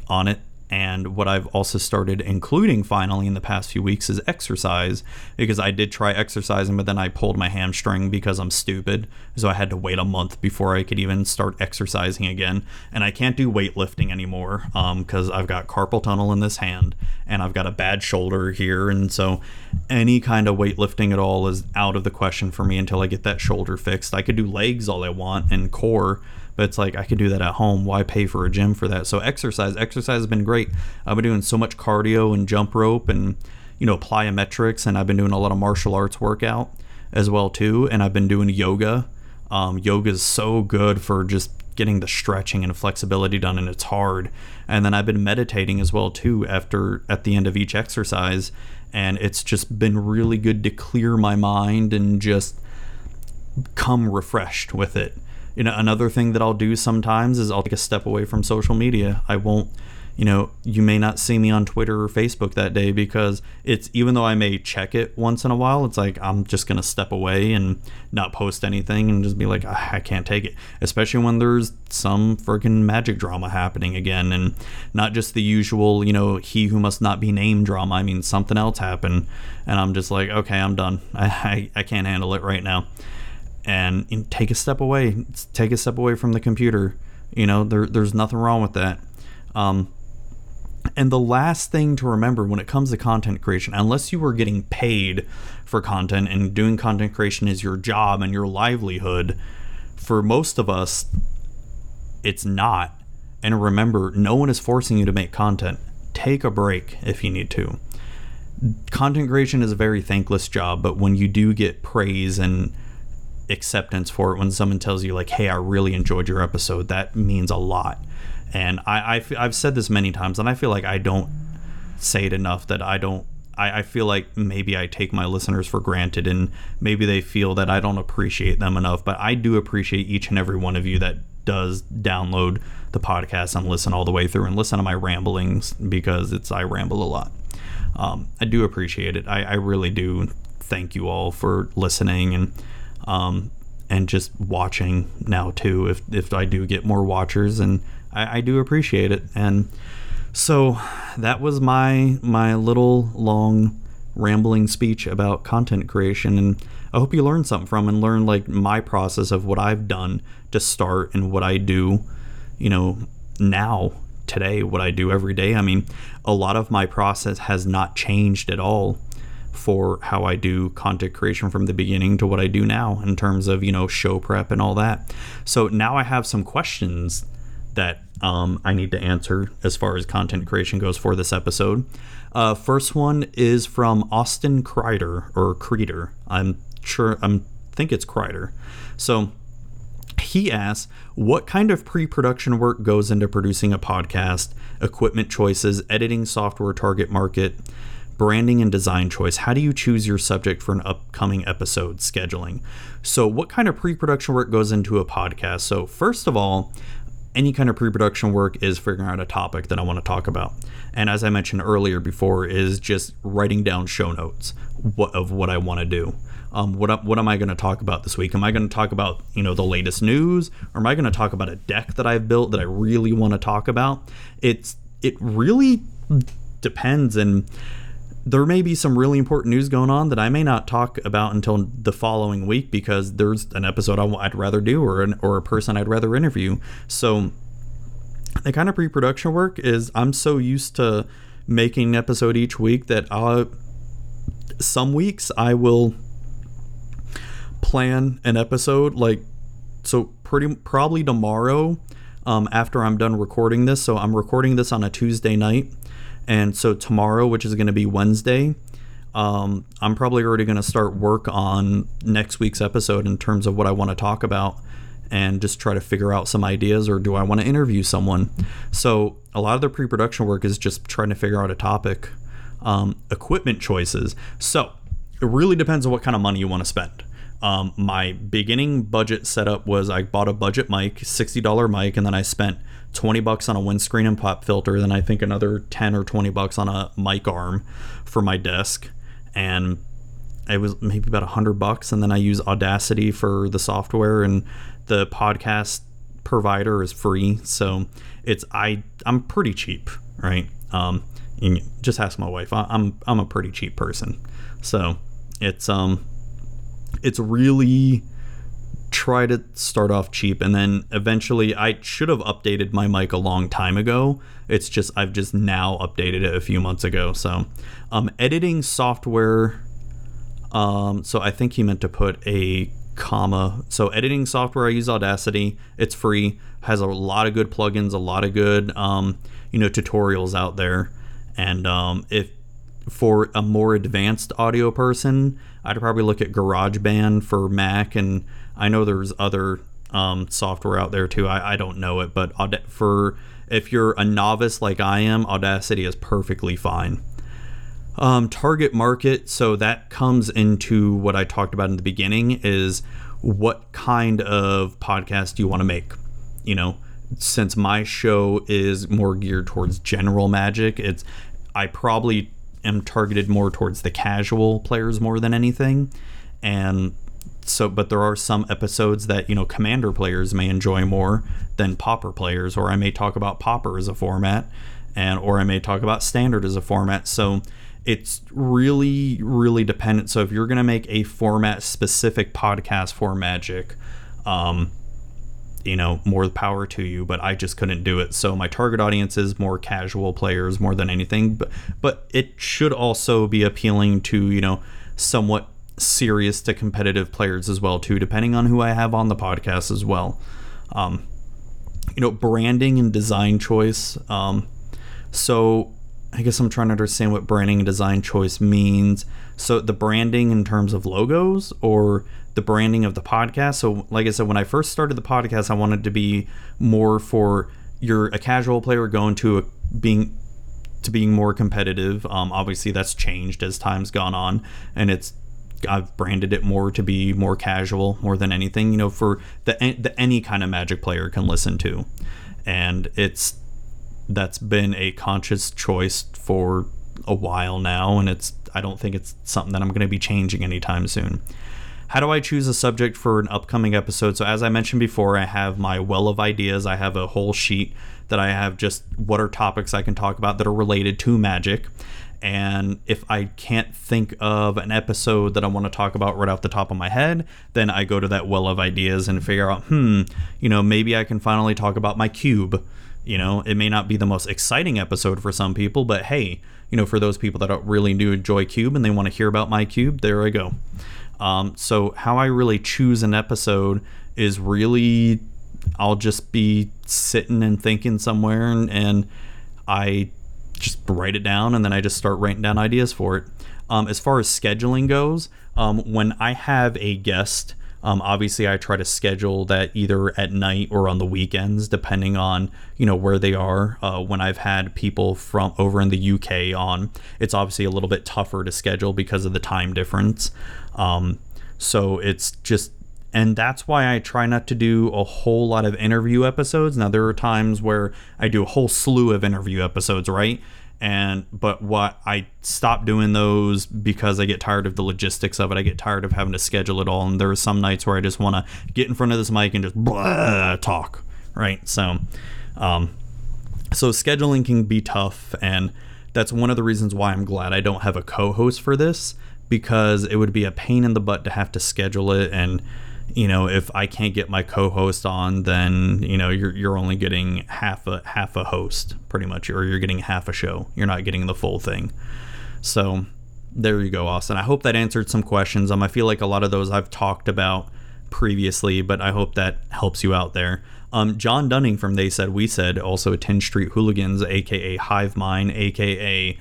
on it and what I've also started including finally in the past few weeks is exercise because I did try exercising, but then I pulled my hamstring because I'm stupid. So I had to wait a month before I could even start exercising again. And I can't do weightlifting anymore because um, I've got carpal tunnel in this hand and I've got a bad shoulder here. And so any kind of weightlifting at all is out of the question for me until I get that shoulder fixed. I could do legs all I want and core but it's like I could do that at home. Why pay for a gym for that? So exercise, exercise has been great. I've been doing so much cardio and jump rope and you know plyometrics, and I've been doing a lot of martial arts workout as well too. And I've been doing yoga. Um, yoga is so good for just getting the stretching and flexibility done, and it's hard. And then I've been meditating as well too after at the end of each exercise, and it's just been really good to clear my mind and just come refreshed with it you know another thing that i'll do sometimes is i'll take a step away from social media. I won't you know you may not see me on twitter or facebook that day because it's even though i may check it once in a while it's like i'm just gonna step away and not post anything and just be like ah, i can't take it. Especially when there's some freaking magic drama happening again and not just the usual you know he who must not be named drama. I mean something else happened and i'm just like okay i'm done. (laughs) I, I, I can't handle it right now and, and take a step away. Take a step away from the computer. You know, there, there's nothing wrong with that. Um, and the last thing to remember when it comes to content creation, unless you are getting paid for content and doing content creation is your job and your livelihood, for most of us, it's not. And remember, no one is forcing you to make content. Take a break if you need to. Content creation is a very thankless job, but when you do get praise and acceptance for it, when someone tells you, like, hey, I really enjoyed your episode, that means a lot. And I, I, I've said this many times, and I feel like I don't say it enough that I don't I, feel like maybe I take my listeners for granted and maybe they feel that I don't appreciate them enough, but I do appreciate each and every one of you that does download the podcast and listen all the way through and listen to my ramblings because it's I ramble a lot. Um, I do appreciate it. I, I, really do. Thank you all for listening and um, and just watching now too. If if I do get more watchers and I, I do appreciate it. And so that was my my little long rambling speech about content creation and I hope you learned something from and learned like my process of what I've done to start and what I do, you know, now today what I do every day. I mean, a lot of my process has not changed at all for how I do content creation from the beginning to what I do now in terms of, you know, show prep and all that. So now I have some questions that um, I need to answer as far as content creation goes for this episode. Uh, first one is from Austin Kreider or Creeder. I'm sure I'm think it's Kreider. So he asks, what kind of pre-production work goes into producing a podcast? Equipment choices, editing software, target market, branding and design choice. How do you choose your subject for an upcoming episode scheduling? So, what kind of pre-production work goes into a podcast? So, first of all, any kind of pre-production work is figuring out a topic that I want to talk about. And as I mentioned earlier before, is just writing down show notes of what I want to do. Um, what what am I going to talk about this week? Am I going to talk about you know the latest news, or am I going to talk about a deck that I've built that I really want to talk about? It's it really depends, and there may be some really important news going on that I may not talk about until the following week because there's an episode I'd rather do or an, or a person I'd rather interview. So the kind of pre-production work is I'm so used to making an episode each week that i some weeks I will plan an episode like so pretty probably tomorrow um, after I'm done recording this. So I'm recording this on a Tuesday night. And so tomorrow, which is going to be Wednesday, um, I'm probably already going to start work on next week's episode in terms of what I want to talk about and just try to figure out some ideas or do I want to interview someone. So a lot of the pre production work is just trying to figure out a topic. Um, equipment choices. So it really depends on what kind of money you want to spend. Um, my beginning budget setup was I bought a budget mic, $60 mic, and then I spent 20 bucks on a windscreen and pop filter, then I think another 10 or 20 bucks on a mic arm for my desk. And it was maybe about 100 bucks. And then I use Audacity for the software, and the podcast provider is free. So it's, I, I'm pretty cheap, right? Um, just ask my wife. I, I'm, I'm a pretty cheap person. So it's, um, it's really try to start off cheap and then eventually I should have updated my mic a long time ago. It's just I've just now updated it a few months ago. So um editing software um so I think he meant to put a comma. So editing software I use Audacity. It's free. Has a lot of good plugins, a lot of good um you know tutorials out there. And um if for a more advanced audio person, I'd probably look at GarageBand for Mac, and I know there's other um, software out there too. I, I don't know it, but for if you're a novice like I am, Audacity is perfectly fine. Um, target market, so that comes into what I talked about in the beginning is what kind of podcast do you want to make? You know, since my show is more geared towards general magic, it's I probably am targeted more towards the casual players more than anything. And so but there are some episodes that, you know, commander players may enjoy more than Pauper players or I may talk about Pauper as a format and or I may talk about standard as a format. So it's really really dependent. So if you're gonna make a format specific podcast for Magic, um, you know, more power to you, but I just couldn't do it. So my target audience is more casual players more than anything, but but it should also be appealing to, you know, somewhat serious to competitive players as well too, depending on who I have on the podcast as well. Um, you know, branding and design choice. Um, so I guess I'm trying to understand what branding and design choice means. So the branding in terms of logos or the branding of the podcast. So like I said, when I first started the podcast, I wanted to be more for you're a casual player going to a, being to being more competitive. Um, obviously, that's changed as time's gone on, and it's I've branded it more to be more casual, more than anything. You know, for the the any kind of Magic player can listen to, and it's that's been a conscious choice for a while now, and it's I don't think it's something that I'm going to be changing anytime soon. How do I choose a subject for an upcoming episode? So, as I mentioned before, I have my well of ideas. I have a whole sheet that I have just what are topics I can talk about that are related to magic. And if I can't think of an episode that I want to talk about right off the top of my head, then I go to that well of ideas and figure out, hmm, you know, maybe I can finally talk about my cube. You know, it may not be the most exciting episode for some people, but hey, you know, for those people that really do enjoy Cube and they want to hear about my Cube, there I go. Um, so how I really choose an episode is really I'll just be sitting and thinking somewhere and, and I just write it down and then I just start writing down ideas for it. Um, as far as scheduling goes, um, when I have a guest, um, obviously I try to schedule that either at night or on the weekends, depending on you know where they are. Uh, when I've had people from over in the UK on, it's obviously a little bit tougher to schedule because of the time difference. Um, so it's just, and that's why I try not to do a whole lot of interview episodes. Now, there are times where I do a whole slew of interview episodes, right? And, but what I stop doing those because I get tired of the logistics of it. I get tired of having to schedule it all. And there are some nights where I just want to get in front of this mic and just blah, talk, right? So, um, so scheduling can be tough. And that's one of the reasons why I'm glad I don't have a co host for this because it would be a pain in the butt to have to schedule it and you know if I can't get my co-host on then you know you're you're only getting half a half a host pretty much or you're getting half a show. You're not getting the full thing. So there you go Austin. I hope that answered some questions. Um I feel like a lot of those I've talked about previously but I hope that helps you out there. Um, John Dunning from They Said We Said, also Tin Street Hooligans, aka Hive Mind, aka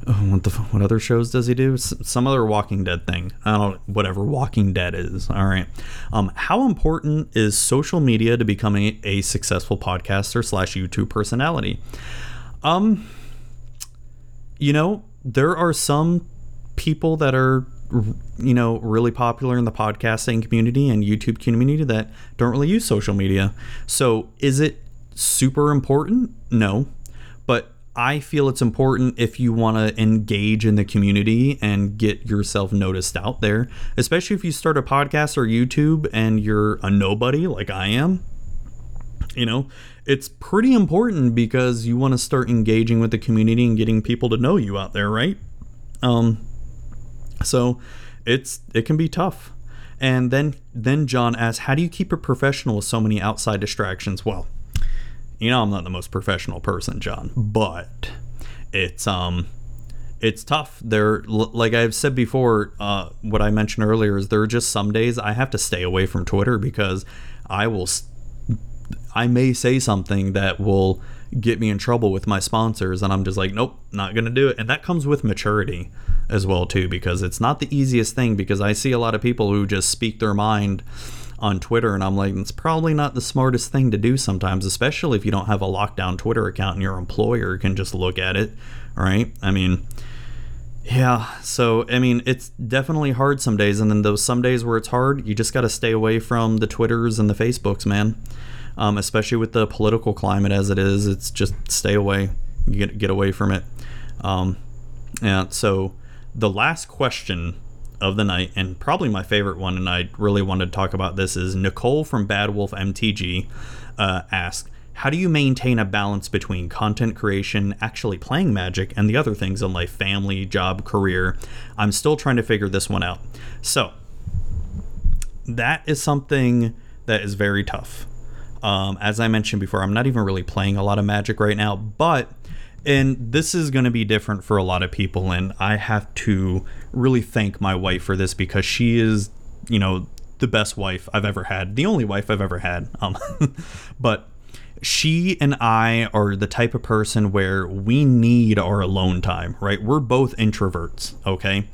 (laughs) what the what other shows does he do? Some other Walking Dead thing. I don't whatever Walking Dead is. All right. Um, how important is social media to becoming a successful podcaster slash YouTube personality? Um, you know, there are some people that are you know really popular in the podcasting community and YouTube community that don't really use social media. So is it super important? No, I feel it's important if you want to engage in the community and get yourself noticed out there, especially if you start a podcast or YouTube and you're a nobody like I am. You know, it's pretty important because you want to start engaging with the community and getting people to know you out there, right? Um so it's it can be tough. And then then John asks, "How do you keep it professional with so many outside distractions?" Well, you know I'm not the most professional person, John, but it's um it's tough. There, like I've said before, uh, what I mentioned earlier is there are just some days I have to stay away from Twitter because I will, I may say something that will get me in trouble with my sponsors, and I'm just like, nope, not gonna do it. And that comes with maturity as well too, because it's not the easiest thing. Because I see a lot of people who just speak their mind on Twitter, and I'm like, it's probably not the smartest thing to do sometimes, especially if you don't have a lockdown Twitter account and your employer can just look at it, right? I mean, yeah, so I mean, it's definitely hard some days, and then those some days where it's hard, you just got to stay away from the Twitters and the Facebooks, man. Um, especially with the political climate as it is, it's just stay away, get get away from it. Um, yeah. So the last question of the night, and probably my favorite one, and I really wanted to talk about this, is Nicole from Bad Wolf MTG uh, asked, how do you maintain a balance between content creation, actually playing Magic, and the other things in life family, job, career? I'm still trying to figure this one out. So, that is something that is very tough. Um, as I mentioned before, I'm not even really playing a lot of Magic right now, but and this is going to be different for a lot of people, and I have to really thank my wife for this because she is, you know, the best wife I've ever had, the only wife I've ever had. (laughs) Um, but she and I are the type of person where we need our alone time, right? We're both introverts, okay?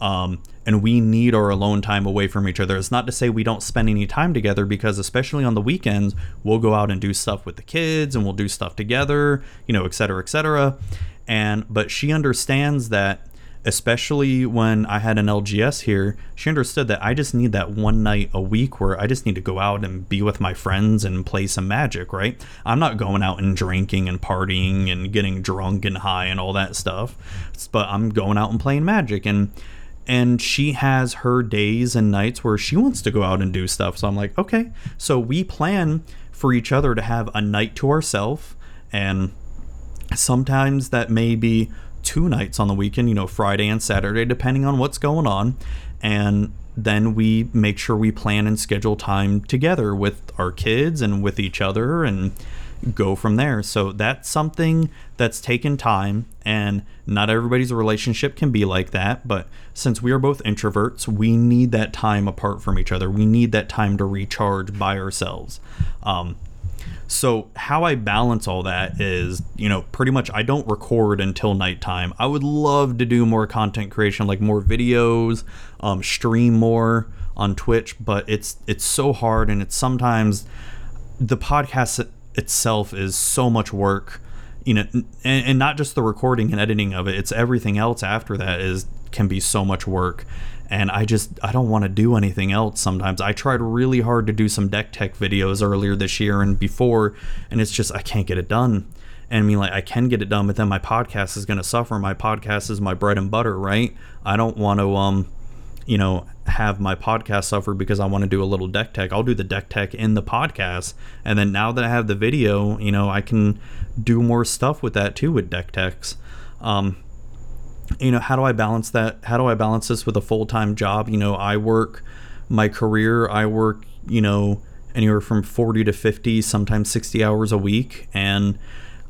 Um, and we need our alone time away from each other. It's not to say we don't spend any time together because, especially on the weekends, we'll go out and do stuff with the kids and we'll do stuff together, you know, et cetera, et cetera. And, but she understands that, especially when I had an LGS here, she understood that I just need that one night a week where I just need to go out and be with my friends and play some magic, right? I'm not going out and drinking and partying and getting drunk and high and all that stuff, but I'm going out and playing magic. And, and she has her days and nights where she wants to go out and do stuff. So I'm like, okay. So we plan for each other to have a night to ourselves. And sometimes that may be two nights on the weekend, you know, Friday and Saturday, depending on what's going on. And then we make sure we plan and schedule time together with our kids and with each other and go from there. So that's something that's taken time, and not everybody's relationship can be like that. But since we are both introverts, we need that time apart from each other. We need that time to recharge by ourselves. Um, so how I balance all that is, you know, pretty much I don't record until nighttime. I would love to do more content creation, like more videos, um, stream more on Twitch, but it's it's so hard, and it's sometimes the podcast itself is so much work you know and, and not just the recording and editing of it it's everything else after that is can be so much work and i just i don't want to do anything else sometimes i tried really hard to do some deck tech videos earlier this year and before and it's just i can't get it done and I mean, like, I can get it done, but then my podcast is going to suffer. My podcast is my bread and butter, right? I don't want to, um, you know, have my podcast suffer because I want to do a little deck tech. I'll do the deck tech in the podcast. And then now that I have the video, you know, I can do more stuff with that too with deck techs. Um, you know, how do I balance that? How do I balance this with a full time job? You know, I work my career, I work, you know, anywhere from 40 to 50, sometimes 60 hours a week. And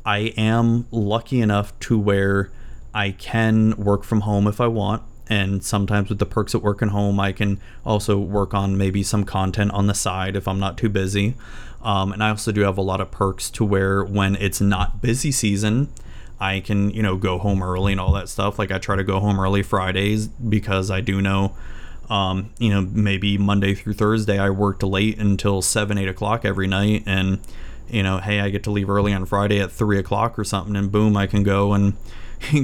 I am lucky enough to where I can work from home if I want and sometimes with the perks at work and home i can also work on maybe some content on the side if i'm not too busy. Um, and i also do have a lot of perks to where when it's not busy season i can you know go home early and all that stuff. Like i try to go home early fridays because i do know um, you know maybe monday through thursday i worked late until 7 8 o'clock every night. And you know hey i get to leave early on friday at 3 o'clock or something and boom i can go and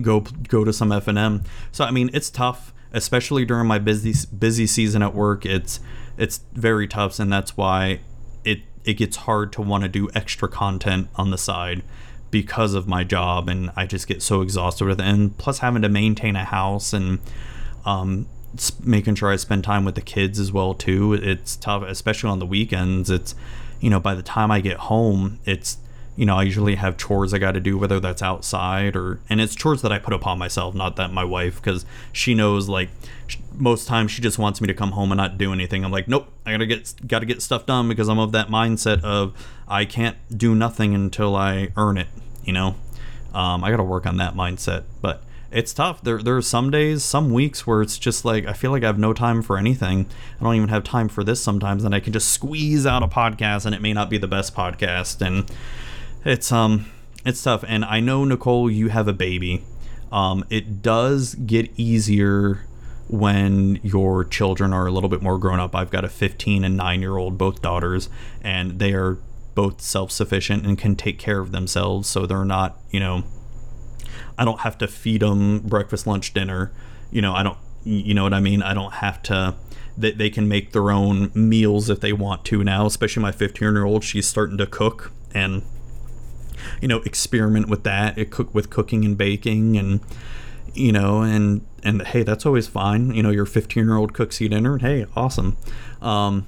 go go to some FNM. So I mean, it's tough, especially during my busy busy season at work. It's it's very tough, and that's why it it gets hard to want to do extra content on the side because of my job, and I just get so exhausted with it. And plus, having to maintain a house and um, making sure I spend time with the kids as well too. It's tough, especially on the weekends. It's you know by the time I get home, it's you know, I usually have chores I got to do, whether that's outside or, and it's chores that I put upon myself, not that my wife, because she knows like most times she just wants me to come home and not do anything. I'm like, nope, I gotta get got to get stuff done because I'm of that mindset of I can't do nothing until I earn it. You know, um, I got to work on that mindset, but it's tough. There, there are some days, some weeks where it's just like I feel like I have no time for anything. I don't even have time for this sometimes, and I can just squeeze out a podcast, and it may not be the best podcast, and it's um it's tough and i know nicole you have a baby. Um it does get easier when your children are a little bit more grown up. I've got a 15 and 9 year old both daughters and they are both self-sufficient and can take care of themselves so they're not you know i don't have to feed them breakfast lunch dinner. You know i don't you know what i mean? I don't have to they, they can make their own meals if they want to now especially my 15 year old she's starting to cook and you know experiment with that it cook with cooking and baking and you know and and hey that's always fine. You know your 15 year old cooks you dinner and hey awesome. Um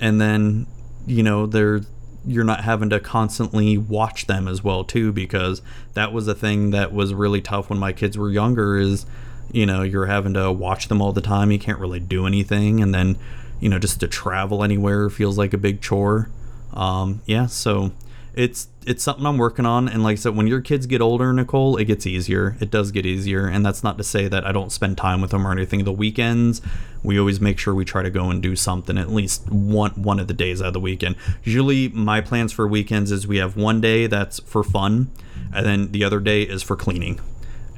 and then you know there you're not having to constantly watch them as well too because that was a thing that was really tough when my kids were younger is you know you're having to watch them all the time you can't really do anything and then you know just to travel anywhere feels like a big chore. Um, yeah so it's it's something I'm working on. And like I said, when your kids get older, Nicole, it gets easier. It does get easier, and that's not to say that I don't spend time with them or anything. The weekends, we always make sure we try to go and do something at least one one of the days out of the weekend. Usually, my plans for weekends is we have one day that's for fun, and then the other day is for cleaning,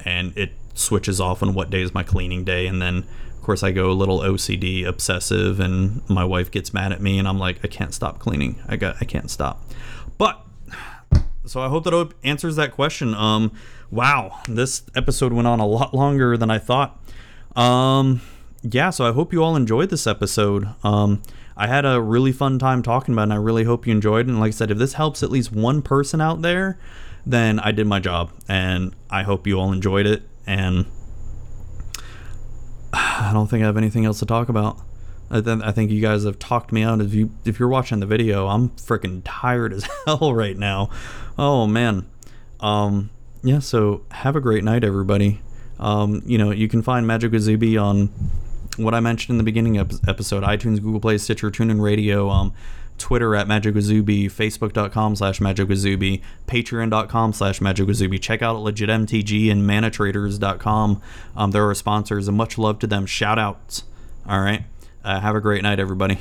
and it switches off on what day is my cleaning day, and then of course I go a little OCD obsessive and my wife gets mad at me and I'm like I can't stop cleaning. I got I can't stop. But so I hope that answers that question. Um, wow, this episode went on a lot longer than I thought. Um, yeah, so I hope you all enjoyed this episode. Um, I had a really fun time talking about it, and I really hope you enjoyed it. And like I said, if this helps at least one person out there, then I did my job, and I hope you all enjoyed it. And (sighs) I don't think I have anything else to talk about. I, th- I think you guys have talked me out. If you if you're watching the video, I'm freaking tired as (laughs) hell right now. Oh man. Um, yeah. So have a great night, everybody. Um, you know, you can find Magic Wazubi on what I mentioned in the beginning of episode: iTunes, Google Play, Stitcher, TuneIn Radio. Um, Twitter at Magic Wazubi, Facebook.com slash Magic Wazubi, Patreon.com slash Magic Wazubi. Check out LegitMTG and ManaTraders.com. Um, they're our sponsors, and much love to them. Shout outs. All right. Uh, have a great night, everybody.